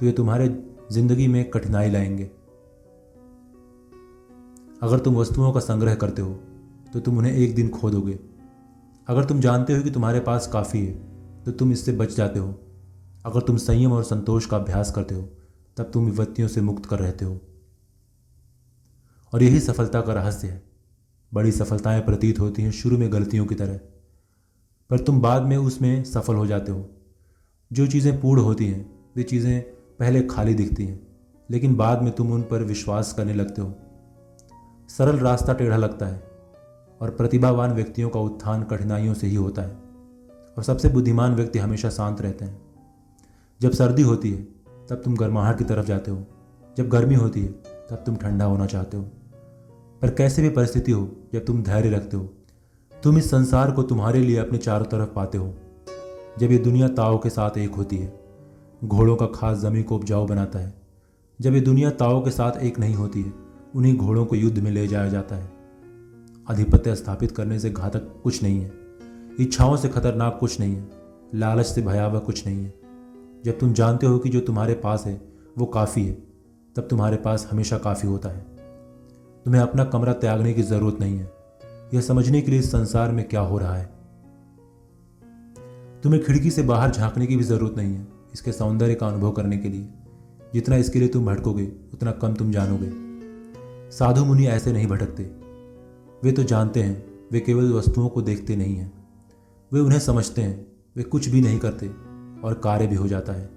तो ये तुम्हारे ज़िंदगी में कठिनाई लाएँगे। अगर तुम वस्तुओं का संग्रह करते हो तो तुम उन्हें एक दिन खो दोगे। अगर तुम जानते हो कि तुम्हारे पास काफ़ी है तो तुम इससे बच जाते हो। अगर तुम संयम और संतोष का अभ्यास करते हो, तब तुम विपत्तियों से मुक्त कर रहते हो। और यही सफलता का रहस्य है। बड़ी सफलताएँ प्रतीत होती हैं शुरू में गलतियों की तरह, पर तुम बाद में उसमें सफल हो जाते हो। जो चीज़ें पूर्ण होती हैं, वे चीज़ें पहले खाली दिखती हैं, लेकिन बाद में तुम उन पर विश्वास करने लगते हो। सरल रास्ता टेढ़ा लगता है, और प्रतिभावान व्यक्तियों का उत्थान कठिनाइयों से ही होता है, और सबसे बुद्धिमान व्यक्ति हमेशा शांत रहते हैं। जब सर्दी होती है, तब तुम गर्माहट की तरफ़ जाते हो। जब गर्मी होती है, तब तुम ठंडा होना चाहते हो। पर कैसे भी परिस्थिति हो, जब तुम धैर्य रखते हो, तुम इस संसार को तुम्हारे लिए अपने चारों तरफ़ पाते हो। जब ये दुनिया ताव के साथ एक होती है, घोड़ों का खास ज़मीन को उपजाऊ बनाता है। जब ये दुनिया ताव के साथ एक नहीं होती है, उन्हीं घोड़ों को युद्ध में ले जाया जाता है। आधिपत्य स्थापित करने से घातक कुछ नहीं है। इच्छाओं से खतरनाक कुछ नहीं है। लालच से भयावह कुछ नहीं है। जब तुम जानते हो कि जो तुम्हारे पास है, वो काफ़ी है, तब तुम्हारे पास हमेशा काफ़ी होता है। तुम्हें अपना कमरा त्यागने की ज़रूरत नहीं है। यह समझने के लिए संसार में क्या हो रहा है? तुम्हें खिड़की से बाहर झांकने की भी ज़रूरत नहीं है, इसके सौंदर्य का अनुभव करने के लिए। जितना इसके लिए तुम भटकोगे, उतना कम तुम जानोगे। साधु मुनि ऐसे नहीं भटकते। वे तो जानते हैं, वे केवल वस्तुओं को देखते नहीं हैं। वे उन्हें समझते हैं, वे कुछ भी नहीं करते। और कार्य भी हो जाता है।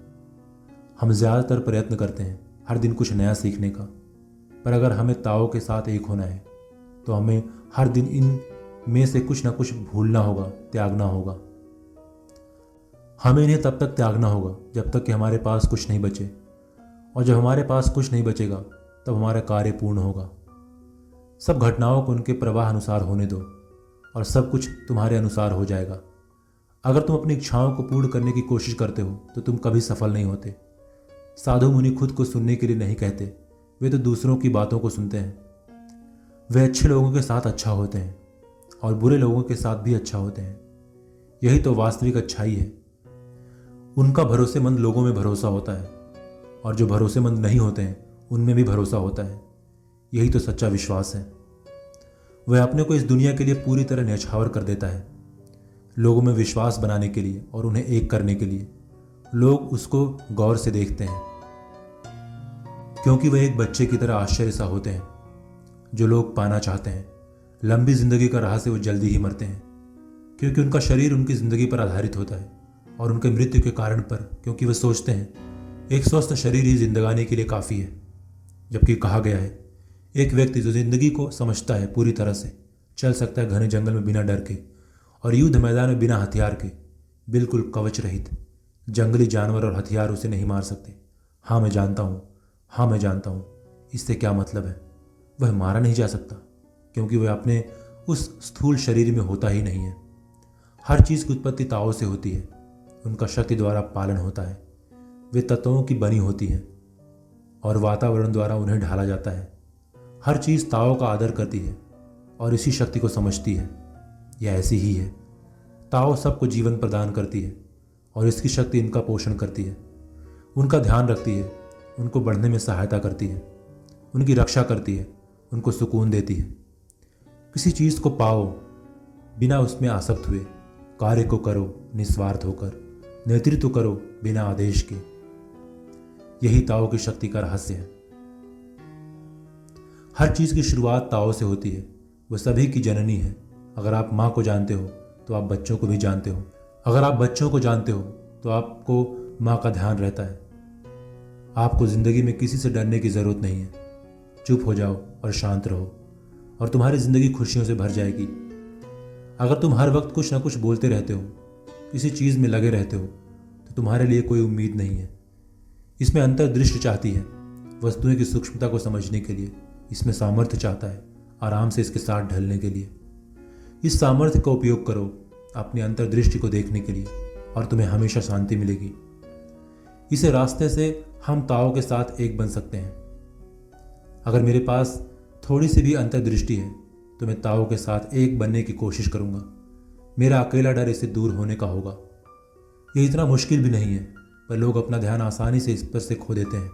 हम ज़्यादातर प्रयत्न करते हैं हर दिन कुछ नया सीखने का। पर अगर हमें ताओ के साथ एक होना है तो हमें हर दिन इन में से कुछ ना कुछ भूलना होगा, त्यागना होगा। हमें इन्हें तब तक त्यागना होगा, जब तक कि हमारे पास कुछ नहीं बचे। और जब हमारे पास कुछ नहीं बचेगा, तब हमारा कार्य पूर्ण होगा। सब घटनाओं को उनके प्रवाह अनुसार होने दो, और सब कुछ तुम्हारे अनुसार हो जाएगा। अगर तुम अपनी इच्छाओं को पूर्ण करने की कोशिश करते हो तो तुम कभी सफल नहीं होते। साधु मुनि खुद को सुनने के लिए नहीं कहते। वे तो दूसरों की बातों को सुनते हैं। वे अच्छे लोगों के साथ अच्छा होते हैं, और बुरे लोगों के साथ भी अच्छा होते हैं। यही तो वास्तविक अच्छाई है। उनका भरोसेमंद लोगों में भरोसा होता है, और जो भरोसेमंद नहीं होते हैं, उनमें भी भरोसा होता है। यही तो सच्चा विश्वास है। वह अपने को इस दुनिया के लिए पूरी तरह न्यछावर कर देता है। लोगों में विश्वास बनाने के लिए और उन्हें एक करने के लिए। लोग उसको गौर से देखते हैं। क्योंकि वह एक बच्चे की तरह आश्चर्य सा होते हैं, जो लोग पाना चाहते हैं। लंबी ज़िंदगी का राह से वो जल्दी ही मरते हैं, क्योंकि उनका शरीर उनकी ज़िंदगी पर आधारित होता है और उनके मृत्यु के कारण पर, क्योंकि वे सोचते हैं, एक स्वस्थ शरीर ही जिंदगानी के लिए काफ़ी है। जबकि कहा गया है, एक व्यक्ति जो ज़िंदगी को समझता है पूरी तरह से, चल सकता है घने जंगल में बिना डर के। और युद्ध मैदान में बिना हथियार के बिल्कुल कवच रहित, जंगली जानवर और हथियार उसे नहीं मार सकते। हाँ मैं जानता हूँ हाँ मैं जानता हूँ, इससे क्या मतलब है? वह मारा नहीं जा सकता, क्योंकि वह अपने उस स्थूल शरीर में होता ही नहीं है। हर चीज़ की उत्पत्ति ताओ से होती है, उनका शक्ति द्वारा पालन होता है, वे तत्वों की बनी होती हैं, और वातावरण द्वारा उन्हें ढाला जाता है। हर चीज़ ताओ का आदर करती है, और इसी शक्ति को समझती है। यह ऐसी ही है। ताओ सबको जीवन प्रदान करती है और इसकी शक्ति इनका पोषण करती है। उनका ध्यान रखती है, उनको बढ़ने में सहायता करती है, उनकी रक्षा करती है, उनको सुकून देती है। किसी चीज़ को पाओ, बिना उसमें आसक्त हुए, कार्य को करो, निस्वार्थ होकर, नेतृत्व करो बिना आदेश के। यही ताओ की शक्ति का रहस्य है। हर चीज़ की शुरुआत ताओ से होती है वह सभी की जननी है। अगर आप माँ को जानते हो तो आप बच्चों को भी जानते हो। अगर आप बच्चों को जानते हो तो आपको माँ का ध्यान रहता है। आपको ज़िंदगी में किसी से डरने की ज़रूरत नहीं है। चुप हो जाओ और शांत रहो, और तुम्हारी ज़िंदगी खुशियों से भर जाएगी। अगर तुम हर वक्त कुछ ना कुछ बोलते रहते हो, किसी चीज़ में लगे रहते हो तो तुम्हारे लिए कोई उम्मीद नहीं है। इसमें अंतर्दृष्टि चाहती है, वस्तुएँ की सूक्ष्मता को समझने के लिए। इसमें सामर्थ्य चाहता है, आराम से इसके साथ ढलने के लिए। इस सामर्थ्य का उपयोग करो अपनी अंतर्दृष्टि को देखने के लिए, और तुम्हें हमेशा शांति मिलेगी। इसे रास्ते से हम ताओ के साथ एक बन सकते हैं। अगर मेरे पास थोड़ी सी भी अंतर्दृष्टि है तो मैं ताओ के साथ एक बनने की कोशिश करूँगा। मेरा अकेला डर इससे दूर होने का होगा। ये इतना मुश्किल भी नहीं है, पर लोग अपना ध्यान आसानी से इस पर से खो देते हैं।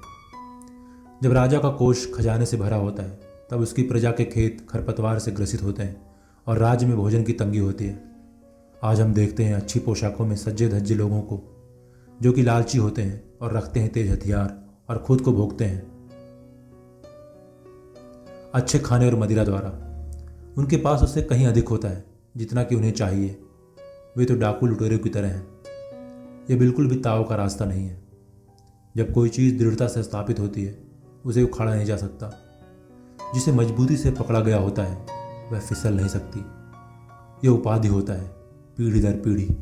जब राजा का कोष खजाने से भरा होता है, तब उसकी प्रजा के खेत खरपतवार से ग्रसित होते हैं। और राज्य में भोजन की तंगी होती है। आज हम देखते हैं अच्छी पोशाकों में सज्जे धज्जे लोगों को, जो कि लालची होते हैं और रखते हैं तेज हथियार और खुद को भोगते हैं। अच्छे खाने और मदिरा द्वारा। उनके पास उससे कहीं अधिक होता है, जितना कि उन्हें चाहिए। वे तो डाकू लुटेरे की तरह हैं। यह बिल्कुल भी ताव का रास्ता नहीं है। जब कोई चीज़ दृढ़ता से स्थापित होती है, उसे उखाड़ा नहीं जा सकता, जिसे मजबूती से पकड़ा गया होता है। वह फिसल नहीं सकती। यह उपाधि होता है, पीढ़ी दर पीढ़ी।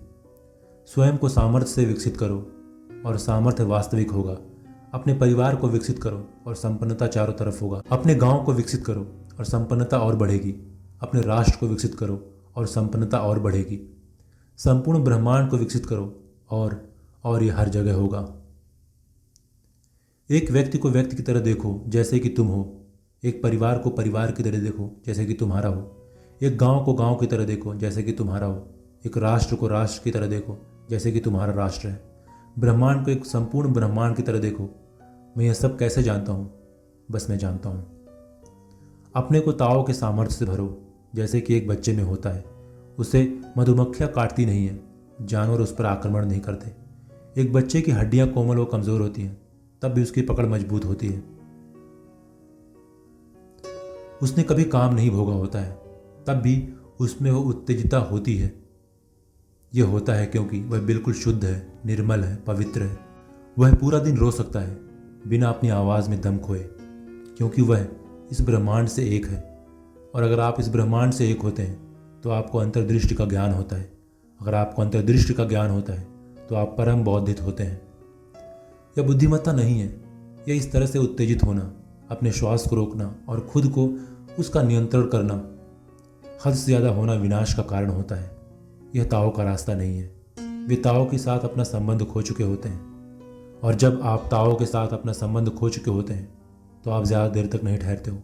स्वयं को सामर्थ्य से विकसित करो और सामर्थ्य वास्तविक होगा। अपने परिवार को विकसित करो और संपन्नता चारों तरफ़ होगा। अपने गाँव को विकसित करो और संपन्नता और बढ़ेगी। अपने राष्ट्र को विकसित करो और संपन्नता और बढ़ेगी। संपूर्ण ब्रह्मांड को विकसित करो और और ये हर जगह होगा। एक व्यक्ति को व्यक्ति की तरह देखो जैसे कि तुम हो। एक परिवार को परिवार की तरह देखो, जैसे कि तुम्हारा हो। एक गाँव को गाँव की तरह देखो, जैसे कि तुम्हारा हो। एक राष्ट्र को राष्ट्र की तरह देखो, जैसे कि तुम्हारा राष्ट्र है। ब्रह्मांड को एक संपूर्ण ब्रह्मांड की तरह देखो। मैं यह सब कैसे जानता हूँ? बस मैं जानता हूँ। अपने को ताओ के सामर्थ्य से भरो, जैसे कि एक बच्चे में होता है। उसे मधुमक्खियाँ काटती नहीं है, जानवर उस पर आक्रमण नहीं करते। एक बच्चे की हड्डियाँ कोमल व कमज़ोर होती हैं, तब भी उसकी पकड़ मज़बूत होती है। उसने कभी काम नहीं भोगा होता है, तब भी उसमें वो उत्तेजिता होती है। यह होता है क्योंकि वह बिल्कुल शुद्ध है, निर्मल है, पवित्र है। वह पूरा दिन रो सकता है, बिना अपनी आवाज़ में दम खोए, क्योंकि वह इस ब्रह्मांड से एक है। और अगर आप इस ब्रह्मांड से एक होते हैं तो आपको अंतर्दृष्टि का ज्ञान होता है। अगर आपको अंतर्दृष्टि का ज्ञान होता है तो आप परम बौद्धित होते हैं। यह बुद्धिमत्ता नहीं है, यह इस तरह से उत्तेजित होना। अपने श्वास को रोकना और खुद को उसका नियंत्रण करना हद से ज़्यादा होना विनाश का कारण होता है। यह ताओ का रास्ता नहीं है। वे ताओ के साथ अपना संबंध खो चुके होते हैं। और जब आप ताओ के साथ अपना संबंध खो चुके होते हैं तो आप ज़्यादा देर तक नहीं ठहरते हो।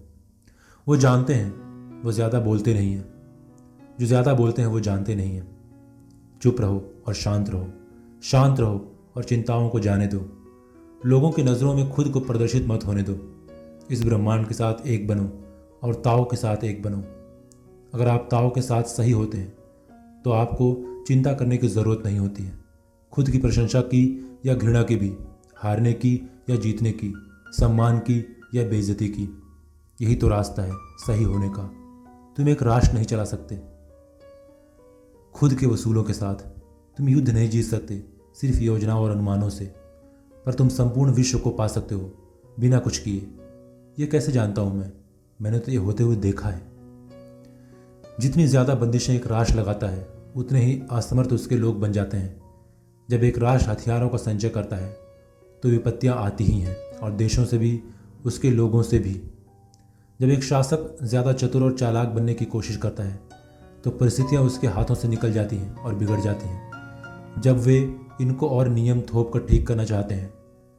वो जानते हैं, वो ज़्यादा बोलते नहीं हैं। जो ज़्यादा बोलते हैं, वो जानते नहीं हैं। चुप रहो और शांत रहो। शांत रहो और चिंताओं को जाने दो। लोगों की नज़रों में खुद को प्रदर्शित मत होने दो। इस ब्रह्मांड के साथ एक बनो और ताओ के साथ एक बनो। अगर आप ताओ के साथ सही होते हैं तो आपको चिंता करने की ज़रूरत नहीं होती है। खुद की प्रशंसा की या घृणा की भी, हारने की या जीतने की, सम्मान की या बेइज्जती की। यही तो रास्ता है सही होने का। तुम एक राष्ट्र नहीं चला सकते। खुद के वसूलों के साथ। तुम युद्ध नहीं जीत सकते, सिर्फ़ योजनाओं और अनुमानों से। पर तुम संपूर्ण विश्व को पा सकते हो, बिना कुछ किए। ये कैसे जानता हूँ मैं? मैंने तो ये होते हुए देखा है। जितनी ज़्यादा बंदिशें एक राष्ट्र लगाता है, उतने ही असमर्थ उसके लोग बन जाते हैं। जब एक राष्ट्र हथियारों का संचय करता है तो विपत्तियाँ आती ही हैं, और देशों से भी, उसके लोगों से भी। जब एक शासक ज़्यादा चतुर और चालाक बनने की कोशिश करता है तो परिस्थितियाँ उसके हाथों से निकल जाती हैं और बिगड़ जाती हैं। जब वे इनको और नियम थोप कर ठीक करना चाहते हैं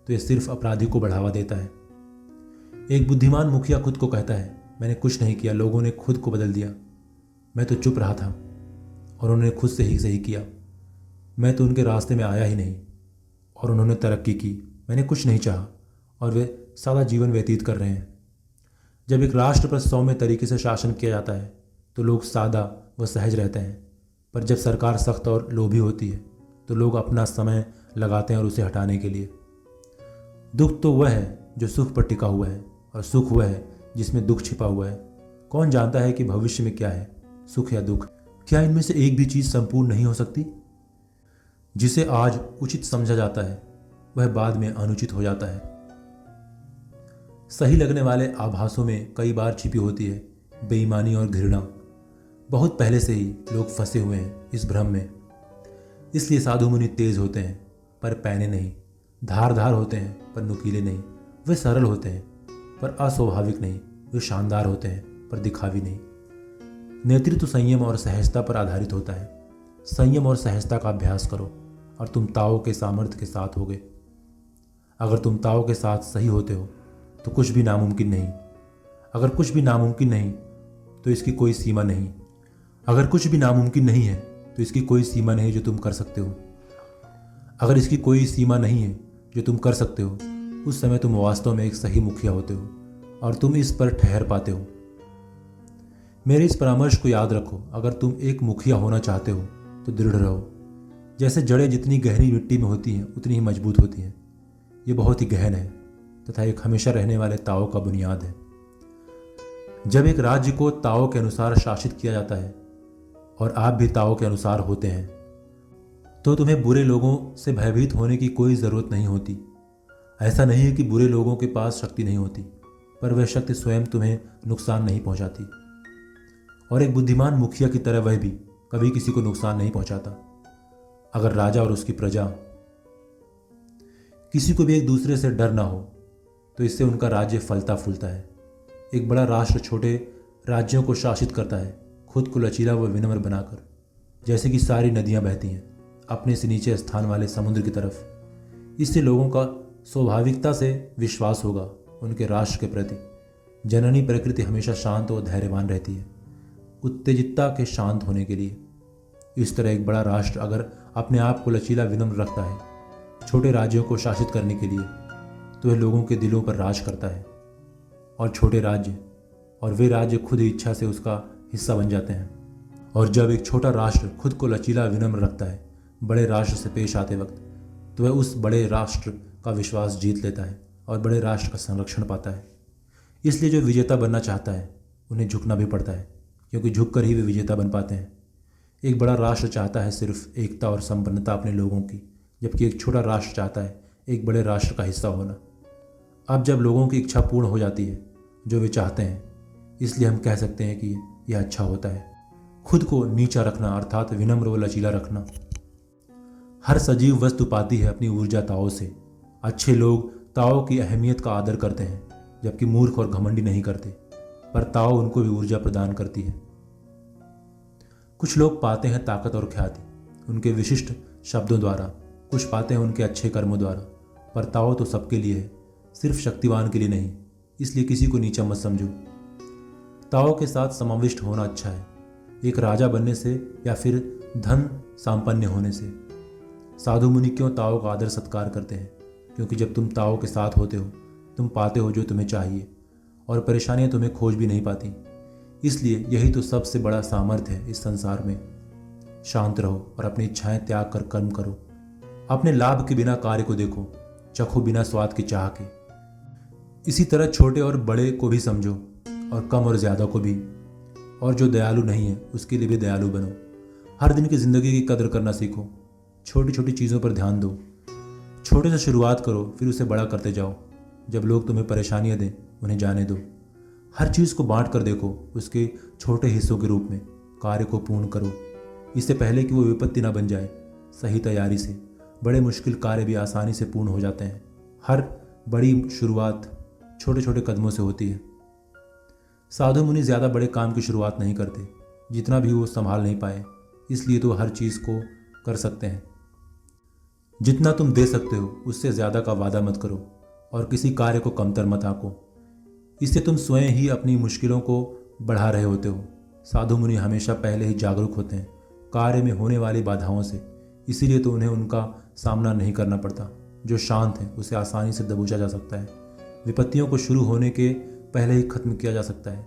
तो ये सिर्फ़ अपराधी को बढ़ावा देता है। एक बुद्धिमान मुखिया खुद को कहता है, मैंने कुछ नहीं किया, लोगों ने खुद को बदल दिया। मैं तो चुप रहा था और उन्होंने खुद से ही सही किया। मैं तो उनके रास्ते में आया ही नहीं और उन्होंने तरक्की की। मैंने कुछ नहीं चाहा और वे सादा जीवन व्यतीत कर रहे हैं। जब एक राष्ट्र पर सौम्य तरीके से शासन किया जाता है तो लोग सादा व सहज रहते हैं। पर जब सरकार सख्त और लोभी होती है तो लोग अपना समय लगाते हैं और उसे हटाने के लिए। दुख तो वह है जो सुख पर टिका हुआ है। और सुख हुआ है, जिसमें दुख छिपा हुआ है। कौन जानता है कि भविष्य में क्या है, सुख या दुख? क्या इनमें से एक भी चीज़ संपूर्ण नहीं हो सकती? जिसे आज उचित समझा जाता है, वह बाद में अनुचित हो जाता है। सही लगने वाले आभासों में कई बार छिपी होती है बेईमानी और घृणा। बहुत पहले से ही लोग फंसे हुए हैं इस भ्रम में। इसलिए साधु मुनि तेज होते हैं, पर पैने नहीं। धार धार होते हैं, पर नुकीले नहीं। वे सरल होते हैं। पर अस्वाभाविक नहीं, वे शानदार होते हैं, पर दिखावी नहीं। नेतृत्व संयम और सहजता पर आधारित होता है। संयम और सहजता का अभ्यास करो, और तुम ताओ के सामर्थ्य के साथ होगे। अगर तुम ताओ के साथ सही होते हो तो कुछ भी नामुमकिन नहीं। अगर कुछ भी नामुमकिन नहीं तो इसकी कोई सीमा नहीं। अगर कुछ भी नामुमकिन नहीं है तो इसकी कोई सीमा नहीं जो तुम कर सकते हो। अगर इसकी कोई सीमा नहीं है, जो तुम कर सकते हो उस समय तुम वास्तव में एक सही मुखिया होते हो और तुम इस पर ठहर पाते हो। मेरे इस परामर्श को याद रखो, अगर तुम एक मुखिया होना चाहते हो तो दृढ़ रहो। जैसे जड़ें जितनी गहरी मिट्टी में होती हैं, उतनी ही मज़बूत होती हैं। ये बहुत ही गहन है, तथा एक हमेशा रहने वाले ताओ का बुनियाद है। जब एक राज्य को ताओ के अनुसार शासित किया जाता है, और आप भी ताओ के अनुसार होते हैं तो तुम्हें बुरे लोगों से भयभीत होने की कोई ज़रूरत नहीं होती। ऐसा नहीं है कि बुरे लोगों के पास शक्ति नहीं होती, पर वह शक्ति स्वयं तुम्हें नुकसान नहीं पहुंचाती। और एक बुद्धिमान मुखिया की तरह वह भी कभी किसी को नुकसान नहीं पहुंचाता, अगर राजा और उसकी प्रजा। किसी को भी एक दूसरे से डर ना हो तो इससे उनका राज्य फलता फूलता है। एक बड़ा राष्ट्र छोटे राज्यों को शासित करता है, खुद को लचीला व विनम्र बनाकर। जैसे कि सारी नदियाँ बहती हैं, अपने से नीचे स्थान वाले समुद्र की तरफ़। इससे लोगों का स्वाभाविकता से विश्वास होगा उनके राष्ट्र के प्रति। जननी प्रकृति हमेशा शांत और धैर्यवान रहती है। उत्तेजितता के शांत होने के लिए। इस तरह एक बड़ा राष्ट्र अगर अपने आप को लचीला विनम्र रखता है, छोटे राज्यों को शासित करने के लिए तो वह लोगों के दिलों पर राज करता है। और छोटे राज्य, और वे राज्य खुद इच्छा से उसका हिस्सा बन जाते हैं। और जब एक छोटा राष्ट्र खुद को लचीला विनम्र रखता है, बड़े राष्ट्र से पेश आते वक्त तो वह उस बड़े राष्ट्र का विश्वास जीत लेता है और बड़े राष्ट्र का संरक्षण पाता है। इसलिए जो विजेता बनना चाहता है, उन्हें झुकना भी पड़ता है, क्योंकि झुक कर ही वे विजेता बन पाते हैं। एक बड़ा राष्ट्र चाहता है सिर्फ़ एकता और संपन्नता अपने लोगों की, जबकि एक छोटा राष्ट्र चाहता है एक बड़े राष्ट्र का हिस्सा होना। अब जब लोगों की इच्छा पूर्ण हो जाती है, जो वे चाहते हैं, इसलिए हम कह सकते हैं कि यह अच्छा होता है। खुद को नीचा रखना अर्थात विनम्र व लचीला रखना। हर सजीव वस्तु पाती है अपनी ऊर्जा ताओ से। अच्छे लोग ताओ की अहमियत का आदर करते हैं, जबकि मूर्ख और घमंडी नहीं करते, पर ताओ उनको भी ऊर्जा प्रदान करती है। कुछ लोग पाते हैं ताकत और ख्याति, उनके विशिष्ट शब्दों द्वारा, कुछ पाते हैं उनके अच्छे कर्मों द्वारा, पर ताओ तो सबके लिए है, सिर्फ़ शक्तिवान के लिए नहीं, इसलिए किसी को नीचा मत समझो। ताओ के साथ समाविष्ट होना अच्छा है, एक राजा बनने से या फिर धन सांपन्य होने से। साधु मुनि क्यों ताओ का आदर सत्कार करते हैं? क्योंकि जब तुम ताओ के साथ होते हो, तुम पाते हो जो तुम्हें चाहिए, और परेशानियाँ तुम्हें खोज भी नहीं पाती। इसलिए यही तो सबसे बड़ा सामर्थ्य है इस संसार में। शांत रहो और अपनी इच्छाएँ त्याग कर कर्म करो। अपने लाभ के बिना कार्य को देखो, चखो बिना स्वाद की चाह के। इसी तरह छोटे और बड़े को भी समझो, और कम और ज़्यादा को भी। और जो दयालु नहीं है, उसके लिए भी दयालु बनो। हर दिन की ज़िंदगी की कदर करना सीखो। छोटी छोटी चीज़ों पर ध्यान दो। छोटे से शुरुआत करो, फिर उसे बड़ा करते जाओ। जब लोग तुम्हें परेशानियाँ दें, उन्हें जाने दो। हर चीज़ को बांट कर देखो, उसके छोटे हिस्सों के रूप में। कार्य को पूर्ण करो। इससे पहले कि वो विपत्ति ना बन जाए, सही तैयारी से। बड़े मुश्किल कार्य भी आसानी से पूर्ण हो जाते हैं। हर बड़ी शुरुआत छोटे छोटे कदमों से होती है। साधु मुनि ज़्यादा बड़े काम की शुरुआत नहीं करते, जितना भी वो संभाल नहीं पाए। इसलिए तो हर चीज़ को कर सकते हैं। जितना तुम दे सकते हो, उससे ज़्यादा का वादा मत करो और किसी कार्य को कमतर मत आंको। इससे तुम स्वयं ही अपनी मुश्किलों को बढ़ा रहे होते हो। साधु मुनि हमेशा पहले ही जागरूक होते हैं कार्य में होने वाली बाधाओं से। इसीलिए तो उन्हें उनका सामना नहीं करना पड़ता। जो शांत है, उसे आसानी से दबोचा जा सकता है। विपत्तियों को शुरू होने के पहले ही खत्म किया जा सकता है।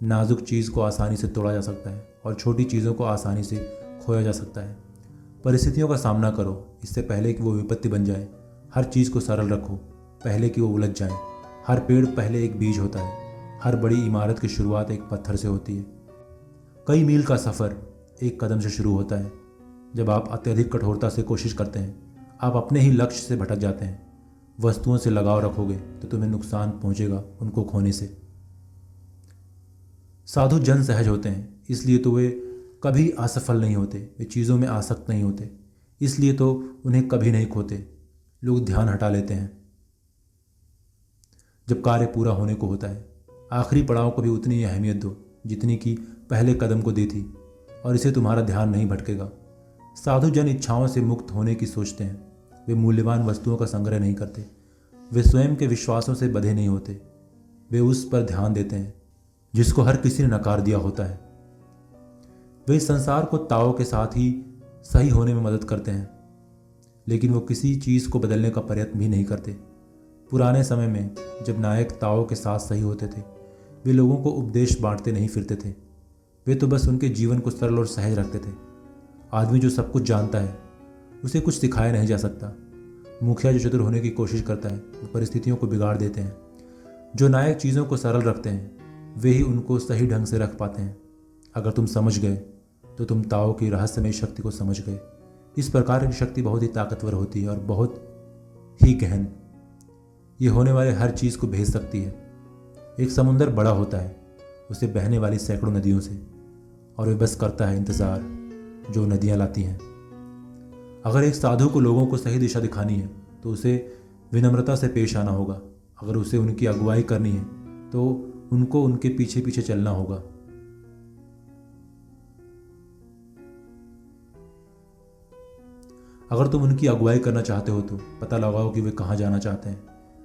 नाजुक चीज़ को आसानी से तोड़ा जा सकता है और छोटी चीज़ों को आसानी से खोया जा सकता है। परिस्थितियों का सामना करो, इससे पहले कि वो विपत्ति बन जाए। हर चीज़ को सरल रखो, पहले कि वो उलझ जाए। हर पेड़ पहले एक बीज होता है। हर बड़ी इमारत की शुरुआत एक पत्थर से होती है। कई मील का सफ़र एक कदम से शुरू होता है। जब आप अत्यधिक कठोरता से कोशिश करते हैं, आप अपने ही लक्ष्य से भटक जाते हैं। वस्तुओं से लगाव रखोगे तो तुम्हें नुकसान पहुंचेगा उनको खोने से। साधु जन सहज होते हैं, इसलिए तो वे कभी असफल नहीं होते, वे चीज़ों में आसक्त नहीं होते, इसलिए तो उन्हें कभी नहीं खोते। लोग ध्यान हटा लेते हैं। जब कार्य पूरा होने को होता है, आखिरी पड़ाव को भी उतनी अहमियत दो, जितनी कि पहले कदम को दी थी, और इसे तुम्हारा ध्यान नहीं भटकेगा। साधु जन इच्छाओं से मुक्त होने की सोचते हैं। वे मूल्यवान वस्तुओं का संग्रह नहीं करते। वे स्वयं के विश्वासों से बधे नहीं होते। वे उस पर ध्यान देते हैं, जिसको हर किसी ने नकार दिया होता है। वे संसार को ताओ के साथ ही सही होने में मदद करते हैं, लेकिन वो किसी चीज़ को बदलने का प्रयत्न भी नहीं करते। पुराने समय में जब नायक ताओ के साथ सही होते थे, वे लोगों को उपदेश बांटते नहीं फिरते थे। वे तो बस उनके जीवन को सरल और सहज रखते थे। आदमी जो सब कुछ जानता है, उसे कुछ सिखाया नहीं जा सकता। मुखिया जो चतुर होने की कोशिश करता है, वो परिस्थितियों को बिगाड़ देते हैं। जो नायक चीज़ों को सरल रखते हैं, वे ही उनको सही ढंग से रख पाते हैं। अगर तुम समझ गए तो तुम ताओ की रहस्यमय शक्ति को समझ गए। इस प्रकार की शक्ति बहुत ही ताकतवर होती है और बहुत ही गहन। ये होने वाले हर चीज़ को भेज सकती है। एक समुंदर बड़ा होता है, उसे बहने वाली सैकड़ों नदियों से, और वे बस करता है इंतज़ार, जो नदियाँ लाती हैं। अगर एक साधु को लोगों को सही दिशा दिखानी है तो उसे विनम्रता से पेश आना होगा। अगर उसे उनकी अगुवाई करनी है तो उनको उनके पीछे पीछे चलना होगा। अगर तुम उनकी अगुवाई करना चाहते हो तो पता लगाओ कि वे कहाँ जाना चाहते हैं।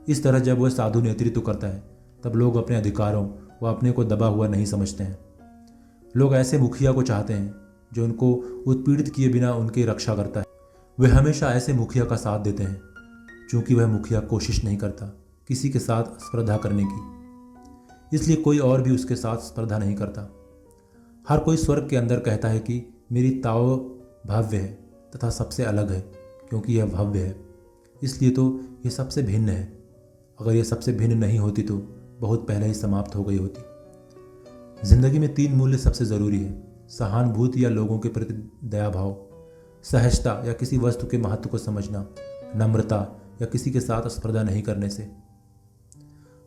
इस तरह जब वह साधु नेतृत्व करता है, तब लोग अपने अधिकारों व अपने को दबा हुआ नहीं समझते हैं। लोग ऐसे मुखिया को चाहते हैं, जो उनको उत्पीड़ित किए बिना उनकी रक्षा करता है। वे हमेशा ऐसे मुखिया का साथ देते हैं क्योंकि वह मुखिया कोशिश नहीं करता किसी के साथ स्पर्धा करने की। इसलिए कोई और भी उसके साथ स्पर्धा नहीं करता। हर कोई स्वर्ग के अंदर कहता है कि मेरी ताओ भव्य है। तथा सबसे अलग है, क्योंकि यह भव्य है। इसलिए तो यह सबसे भिन्न है। अगर यह सबसे भिन्न नहीं होती तो बहुत पहले ही समाप्त हो गई होती। ज़िंदगी में तीन मूल्य सबसे ज़रूरी है, सहानुभूति या लोगों के प्रति दया भाव सहजता या किसी वस्तु के महत्व को समझना, नम्रता या किसी के साथ स्पर्धा नहीं करने से।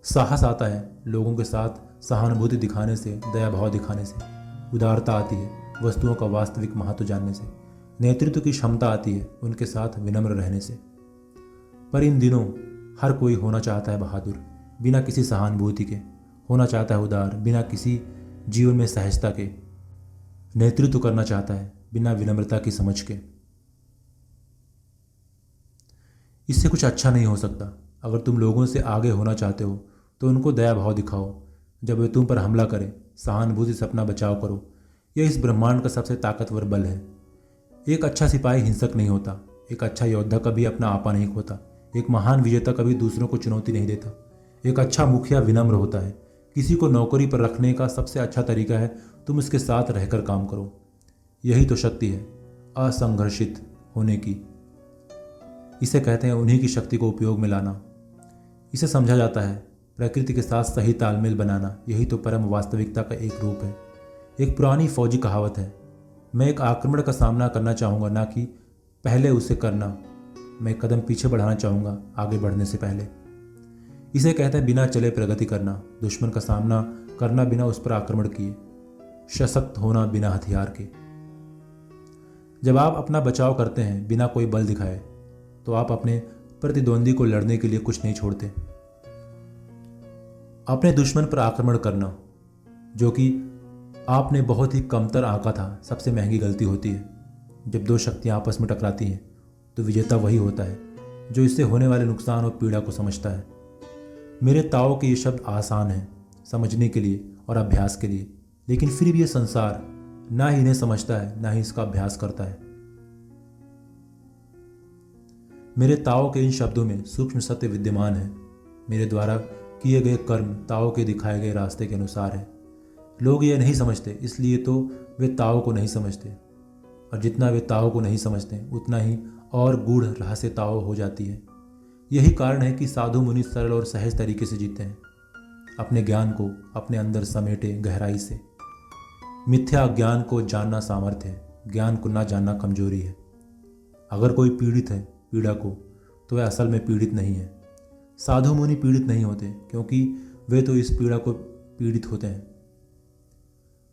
साहस आता है लोगों के साथ सहानुभूति दिखाने से दया भाव दिखाने से। उदारता आती है वस्तुओं का वास्तविक महत्व जानने से। नेतृत्व की क्षमता आती है उनके साथ विनम्र रहने से। पर इन दिनों हर कोई होना चाहता है बहादुर, बिना किसी सहानुभूति के। होना चाहता है उदार, बिना किसी जीवन में सहजता के। नेतृत्व करना चाहता है, बिना विनम्रता की समझ के। इससे कुछ अच्छा नहीं हो सकता। अगर तुम लोगों से आगे होना चाहते हो तो उनको दया भाव दिखाओ। जब वे तुम पर हमला करें, सहानुभूति से अपना बचाव करो। यह इस ब्रह्मांड का सबसे ताकतवर बल है। एक अच्छा सिपाही हिंसक नहीं होता, एक अच्छा योद्धा कभी अपना आपा नहीं खोता, एक महान विजेता कभी दूसरों को चुनौती नहीं देता। एक अच्छा मुखिया विनम्र होता है, किसी को नौकरी पर रखने का सबसे अच्छा तरीका है, तुम उसके साथ रहकर काम करो। यही तो शक्ति है, असंघर्षित होने की। इसे कहते हैं उन्हीं की शक्ति को उपयोग में लाना। इसे समझा जाता है, प्रकृति के साथ सही तालमेल बनाना, यही तो परम वास्तविकता का एक रूप है। एक पुरानी फौजी कहावत है मैं एक आक्रमण का सामना करना चाहूँगा, ना कि पहले उसे करना। मैं कदम पीछे बढ़ाना चाहूँगा, आगे बढ़ने से पहले। इसे कहते हैं बिना चले प्रगति करना। दुश्मन का सामना करना बिना उस पर आक्रमण किए। सशक्त होना बिना हथियार के। जब आप अपना बचाव करते हैं, बिना कोई बल दिखाए तो आप अपने प्रतिद्वंदी को लड़ने के लिए कुछ नहीं छोड़ते। अपने दुश्मन पर आक्रमण करना, जो कि आपने बहुत ही कमतर आंका था, सबसे महँगी गलती होती है। जब दो शक्तियाँ आपस में टकराती हैं तो विजेता वही होता है, जो इससे होने वाले नुकसान और पीड़ा को समझता है। मेरे ताओ के ये शब्द आसान हैं, समझने के लिए और अभ्यास के लिए, लेकिन फिर भी ये संसार ना ही इन्हें समझता है, ना ही इसका अभ्यास करता है। मेरे ताओ के इन शब्दों में सूक्ष्म सत्य विद्यमान है। मेरे द्वारा किए गए कर्म ताओ के दिखाए गए रास्ते के अनुसार है। लोग ये नहीं समझते, इसलिए तो वे ताओ को नहीं समझते। और जितना वे ताओ को नहीं समझते, उतना ही और गूढ़ रहस्य ताओ हो जाती है। यही कारण है कि साधु मुनि सरल और सहज तरीके से जीते हैं, अपने ज्ञान को अपने अंदर समेटे गहराई से। मिथ्या ज्ञान को जानना सामर्थ्य है, ज्ञान को ना जानना कमज़ोरी है। अगर कोई पीड़ित है, पीड़ा को तो वह असल में पीड़ित नहीं है। साधु मुनि पीड़ित नहीं होते, क्योंकि वे तो इस पीड़ा को पीड़ित होते हैं।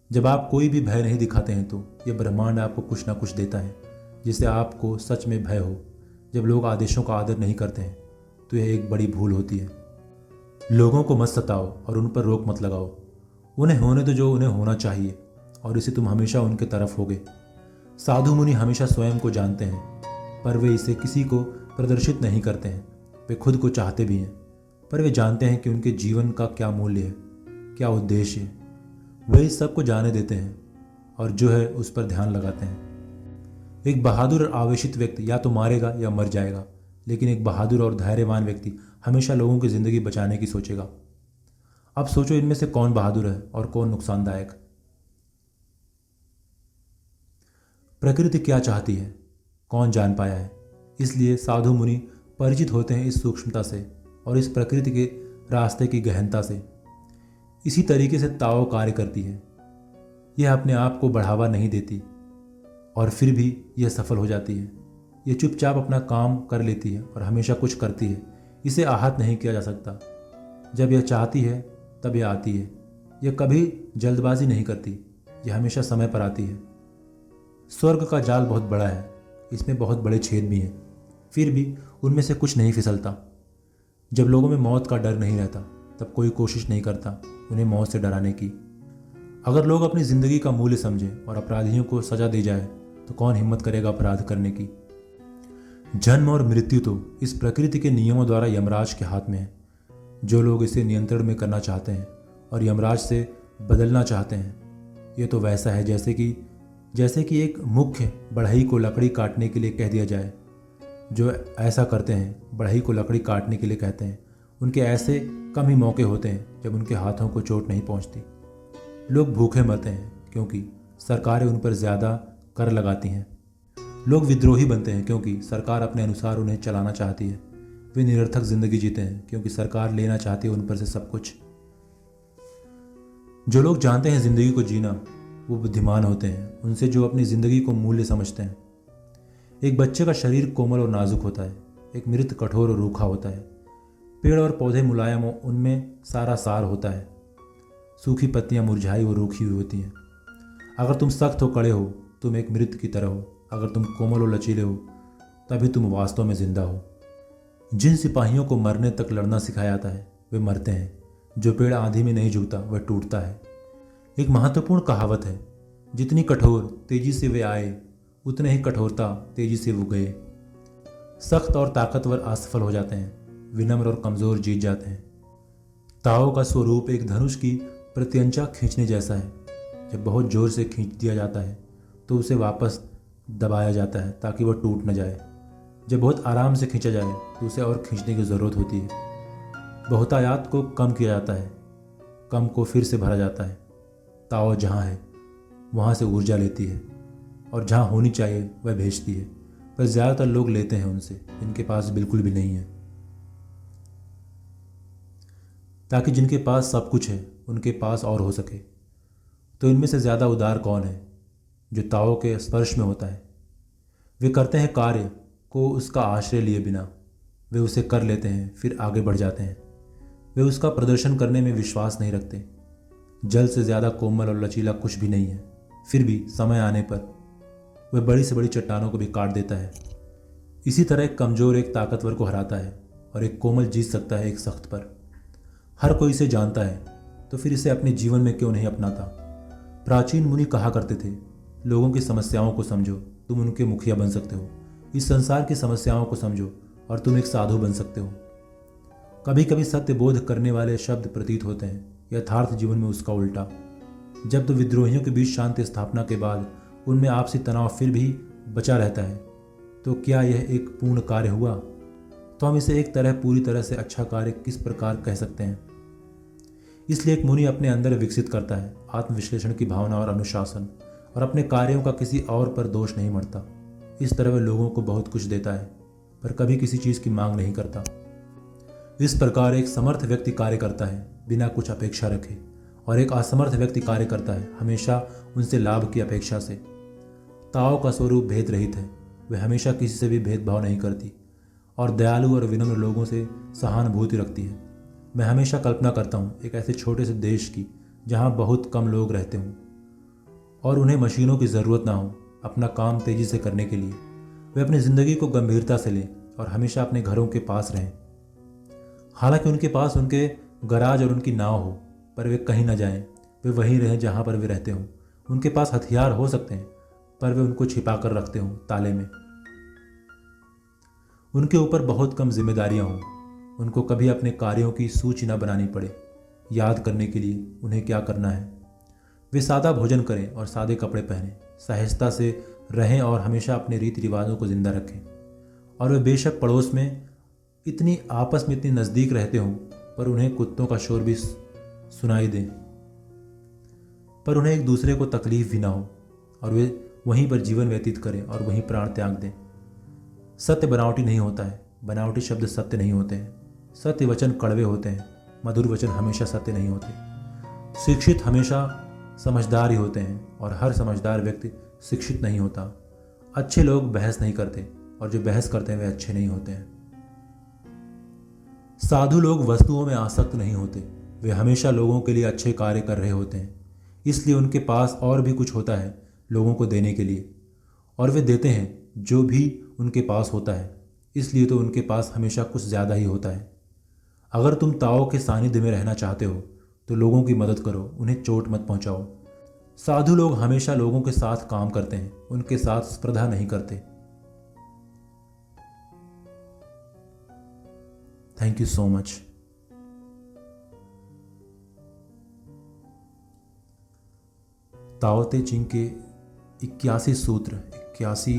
जब आप कोई भी भय नहीं दिखाते हैं तो यह ब्रह्मांड आपको कुछ ना कुछ देता है, जिससे आपको सच में भय हो। जब लोग आदेशों का आदर नहीं करते हैं तो यह एक बड़ी भूल होती है। लोगों को मत सताओ और उन पर रोक मत लगाओ। उन्हें होने तो जो उन्हें होना चाहिए, और इसे तुम हमेशा उनके तरफ़ होगे। साधु मुनि हमेशा स्वयं को जानते हैं, पर वे इसे किसी को प्रदर्शित नहीं करते हैं। वे खुद को चाहते भी हैं, पर वे जानते हैं कि उनके जीवन का क्या मूल्य है, क्या उद्देश्य है। वे इस सबको जाने देते हैं और जो है उस पर ध्यान लगाते हैं। एक बहादुर और आवेशित व्यक्ति या तो मारेगा या मर जाएगा, लेकिन एक बहादुर और धैर्यवान व्यक्ति हमेशा लोगों की ज़िंदगी बचाने की सोचेगा। अब सोचो इनमें से कौन बहादुर है और कौन नुकसानदायक। प्रकृति क्या चाहती है? कौन जान पाया है? इसलिए साधु मुनि परिचित होते हैं इस सूक्ष्मता से और इस प्रकृति के रास्ते की गहनता से। इसी तरीके से ताओ कार्य करती है। यह अपने आप को बढ़ावा नहीं देती, और फिर भी यह सफल हो जाती है। यह चुपचाप अपना काम कर लेती है और हमेशा कुछ करती है। इसे आहत नहीं किया जा सकता। जब यह चाहती है, तब यह आती है। यह कभी जल्दबाजी नहीं करती, यह हमेशा समय पर आती है। स्वर्ग का जाल बहुत बड़ा है, इसमें बहुत बड़े छेद भी हैं। फिर भी उनमें से कुछ नहीं फिसलता। जब लोगों में मौत का डर नहीं रहता तब कोई कोशिश नहीं करता उन्हें मौत से डराने की। अगर लोग अपनी ज़िंदगी का मूल्य समझें और अपराधियों को सजा दी जाए तो कौन हिम्मत करेगा अपराध करने की? जन्म और मृत्यु तो इस प्रकृति के नियमों द्वारा यमराज के हाथ में है। जो लोग इसे नियंत्रण में करना चाहते हैं और यमराज से बदलना चाहते हैं, ये तो वैसा है जैसे कि जैसे कि एक मुख्य बढ़ई को लकड़ी काटने के लिए कह दिया जाए। जो ऐसा करते हैं, बढ़ई को लकड़ी काटने के लिए कहते हैं। उनके ऐसे कम ही मौके होते हैं जब उनके हाथों को चोट नहीं पहुँचती। लोग भूखे मरते हैं क्योंकि सरकारें उन पर ज़्यादा कर लगाती हैं। लोग विद्रोही बनते हैं क्योंकि सरकार अपने अनुसार उन्हें चलाना चाहती है। वे निरर्थक ज़िंदगी जीते हैं क्योंकि सरकार लेना चाहती है उन पर से सब कुछ। जो लोग जानते हैं ज़िंदगी को जीना, वो बुद्धिमान होते हैं, उनसे जो अपनी ज़िंदगी को मूल्य समझते हैं। एक बच्चे का शरीर कोमल और नाजुक होता है, एक मृत कठोर और रूखा होता है। पेड़ और पौधे मुलायम हो, उनमें सारा सार होता है। सूखी पत्तियाँ मुरझाई और रूखी हुई होती हैं। अगर तुम सख्त हो, कड़े हो, तुम एक मृत की तरह हो। अगर तुम कोमल और लचीले हो, तभी तुम वास्तव में ज़िंदा हो। जिन सिपाहियों को मरने तक लड़ना सिखाया जाता है, वे मरते हैं। जो पेड़ आंधी में नहीं झुकता, वह टूटता है। एक महत्वपूर्ण कहावत है, जितनी कठोर तेज़ी से वे आए, उतने ही कठोरता तेज़ी से वो गए। सख्त और ताकतवर असफल हो जाते हैं। विनम्र और कमज़ोर जीत जाते हैं। ताओ का स्वरूप एक धनुष की प्रत्यंचा खींचने जैसा है। जब बहुत ज़ोर से खींच दिया जाता है तो उसे वापस दबाया जाता है ताकि वह टूट न जाए। जब बहुत आराम से खींचा जाए तो उसे और खींचने की ज़रूरत होती है। बहुतायात को कम किया जाता है। कम को फिर से भरा जाता है। ताओ जहाँ है, वहाँ से ऊर्जा लेती है। और जहाँ होनी चाहिए, वह भेजती है। पर ज़्यादातर लोग लेते हैं उनसे, जिनके पास बिल्कुल भी नहीं है। ताकि जिनके पास सब कुछ है, उनके पास और हो सके। तो इनमें से ज़्यादा उदार कौन है, जो ताओ के स्पर्श में होता है? वे करते हैं कार्य को उसका आश्रय लिए बिना। वे उसे कर लेते हैं, फिर आगे बढ़ जाते हैं। वे उसका प्रदर्शन करने में विश्वास नहीं रखते। जल से ज़्यादा कोमल और लचीला कुछ भी नहीं है। फिर भी समय आने पर वह बड़ी से बड़ी चट्टानों को भी काट देता है। इसी तरह एक कमज़ोर, एक ताकतवर को हराता है और एक कोमल जीत सकता है एक सख्त पर। हर कोई इसे जानता है तो फिर इसे अपने जीवन में क्यों नहीं अपनाता? प्राचीन मुनि कहा करते थे, लोगों की समस्याओं को समझो, तुम उनके मुखिया बन सकते हो। इस संसार की समस्याओं को समझो और तुम एक साधु बन सकते हो। कभी कभी सत्य बोध करने वाले शब्द प्रतीत होते हैं, यथार्थ जीवन में उसका उल्टा। जब तो विद्रोहियों के बीच शांति स्थापना के बाद उनमें आपसी तनाव फिर भी बचा रहता है तो क्या यह एक पूर्ण कार्य हुआ? तो हम इसे एक तरह, पूरी तरह से अच्छा कार्य किस प्रकार कह सकते हैं? इसलिए एक मुनि अपने अंदर विकसित करता है, आत्मविश्लेषण की भावना और अनुशासन, और अपने कार्यों का किसी और पर दोष नहीं मरता। इस तरह वह लोगों को बहुत कुछ देता है, पर कभी किसी चीज़ की मांग नहीं करता। इस प्रकार एक समर्थ व्यक्ति कार्य करता है, बिना कुछ अपेक्षा रखे, और एक असमर्थ व्यक्ति कार्य करता है, हमेशा उनसे लाभ की अपेक्षा से। ताओ का स्वरूप भेद रहित है, वह हमेशा किसी से भी भेदभाव नहीं करती। और दयालु और विनम्र लोगों से सहानुभूति रखती है। मैं हमेशा कल्पना करता हूँ एक ऐसे छोटे से देश की, जहाँ बहुत कम लोग रहते हों। और उन्हें मशीनों की ज़रूरत ना हो अपना काम तेज़ी से करने के लिए। वे अपनी ज़िंदगी को गंभीरता से लें और हमेशा अपने घरों के पास रहें। हालाँकि उनके पास उनके गराज और उनकी नाव हो, पर वे कहीं ना जाएँ। वे वहीं रहें जहाँ पर वे रहते हों। उनके पास हथियार हो सकते हैं, पर वे उनको छिपा कर रखते हों ताले में। उनके ऊपर बहुत कम जिम्मेदारियाँ हों। उनको कभी अपने कार्यों की सूची न बनानी पड़े। याद करने के लिए उन्हें क्या करना है? वे सादा भोजन करें और सादे कपड़े पहनें। सहजता से रहें और हमेशा अपने रीति रिवाजों को ज़िंदा रखें। और वे बेशक पड़ोस में इतनी आपस में इतनी नज़दीक रहते हों, पर उन्हें कुत्तों का शोर भी सुनाई दे। पर उन्हें एक दूसरे को तकलीफ़ भी ना हो और वे वहीं पर जीवन व्यतीत करें और वहीं प्राण त्याग दें। सत्य बनावटी नहीं होता है। बनावटी शब्द सत्य नहीं होते हैं। सत्य वचन कड़वे होते हैं। मधुर वचन हमेशा सत्य नहीं होते। शिक्षित हमेशा समझदार ही होते हैं और हर समझदार व्यक्ति शिक्षित नहीं होता। अच्छे लोग बहस नहीं करते और जो बहस करते हैं, वे अच्छे नहीं होते हैं। साधु लोग वस्तुओं में आसक्त नहीं होते। वे हमेशा लोगों के लिए अच्छे कार्य कर रहे होते हैं। इसलिए उनके पास और भी कुछ होता है लोगों को देने के लिए। और वे देते हैं। जो भी उनके पास होता है, इसलिए तो उनके पास हमेशा कुछ ज़्यादा ही होता है। अगर तुम ताओ के सानिध्य में रहना चाहते हो तो लोगों की मदद करो, उन्हें चोट मत पहुंचाओ। साधु लोग हमेशा लोगों के साथ काम करते हैं, उनके साथ स्पर्धा नहीं करते। Thank you so much Tao Te Ching के इक्यासी सूत्र, इक्यासी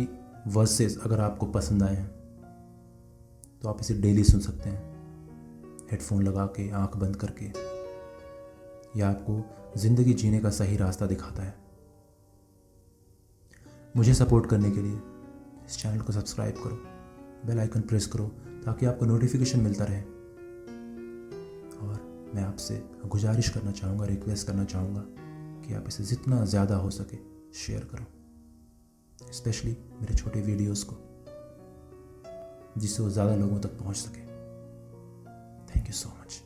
वर्सेस अगर आपको पसंद आए हैं तो आप इसे डेली सुन सकते हैं। हेडफोन लगा के, आँख बंद करके यह आपको ज़िंदगी जीने का सही रास्ता दिखाता है। मुझे सपोर्ट करने के लिए इस चैनल को सब्सक्राइब करो बेल आइकन प्रेस करो, ताकि आपको नोटिफिकेशन मिलता रहे। और मैं आपसे गुजारिश करना चाहूँगा रिक्वेस्ट करना चाहूँगा कि आप इसे जितना ज़्यादा हो सके शेयर करो। स्पेशली मेरे छोटे वीडियोस को, जिससे वो ज़्यादा लोगों तक पहुँच सके। Thank you so much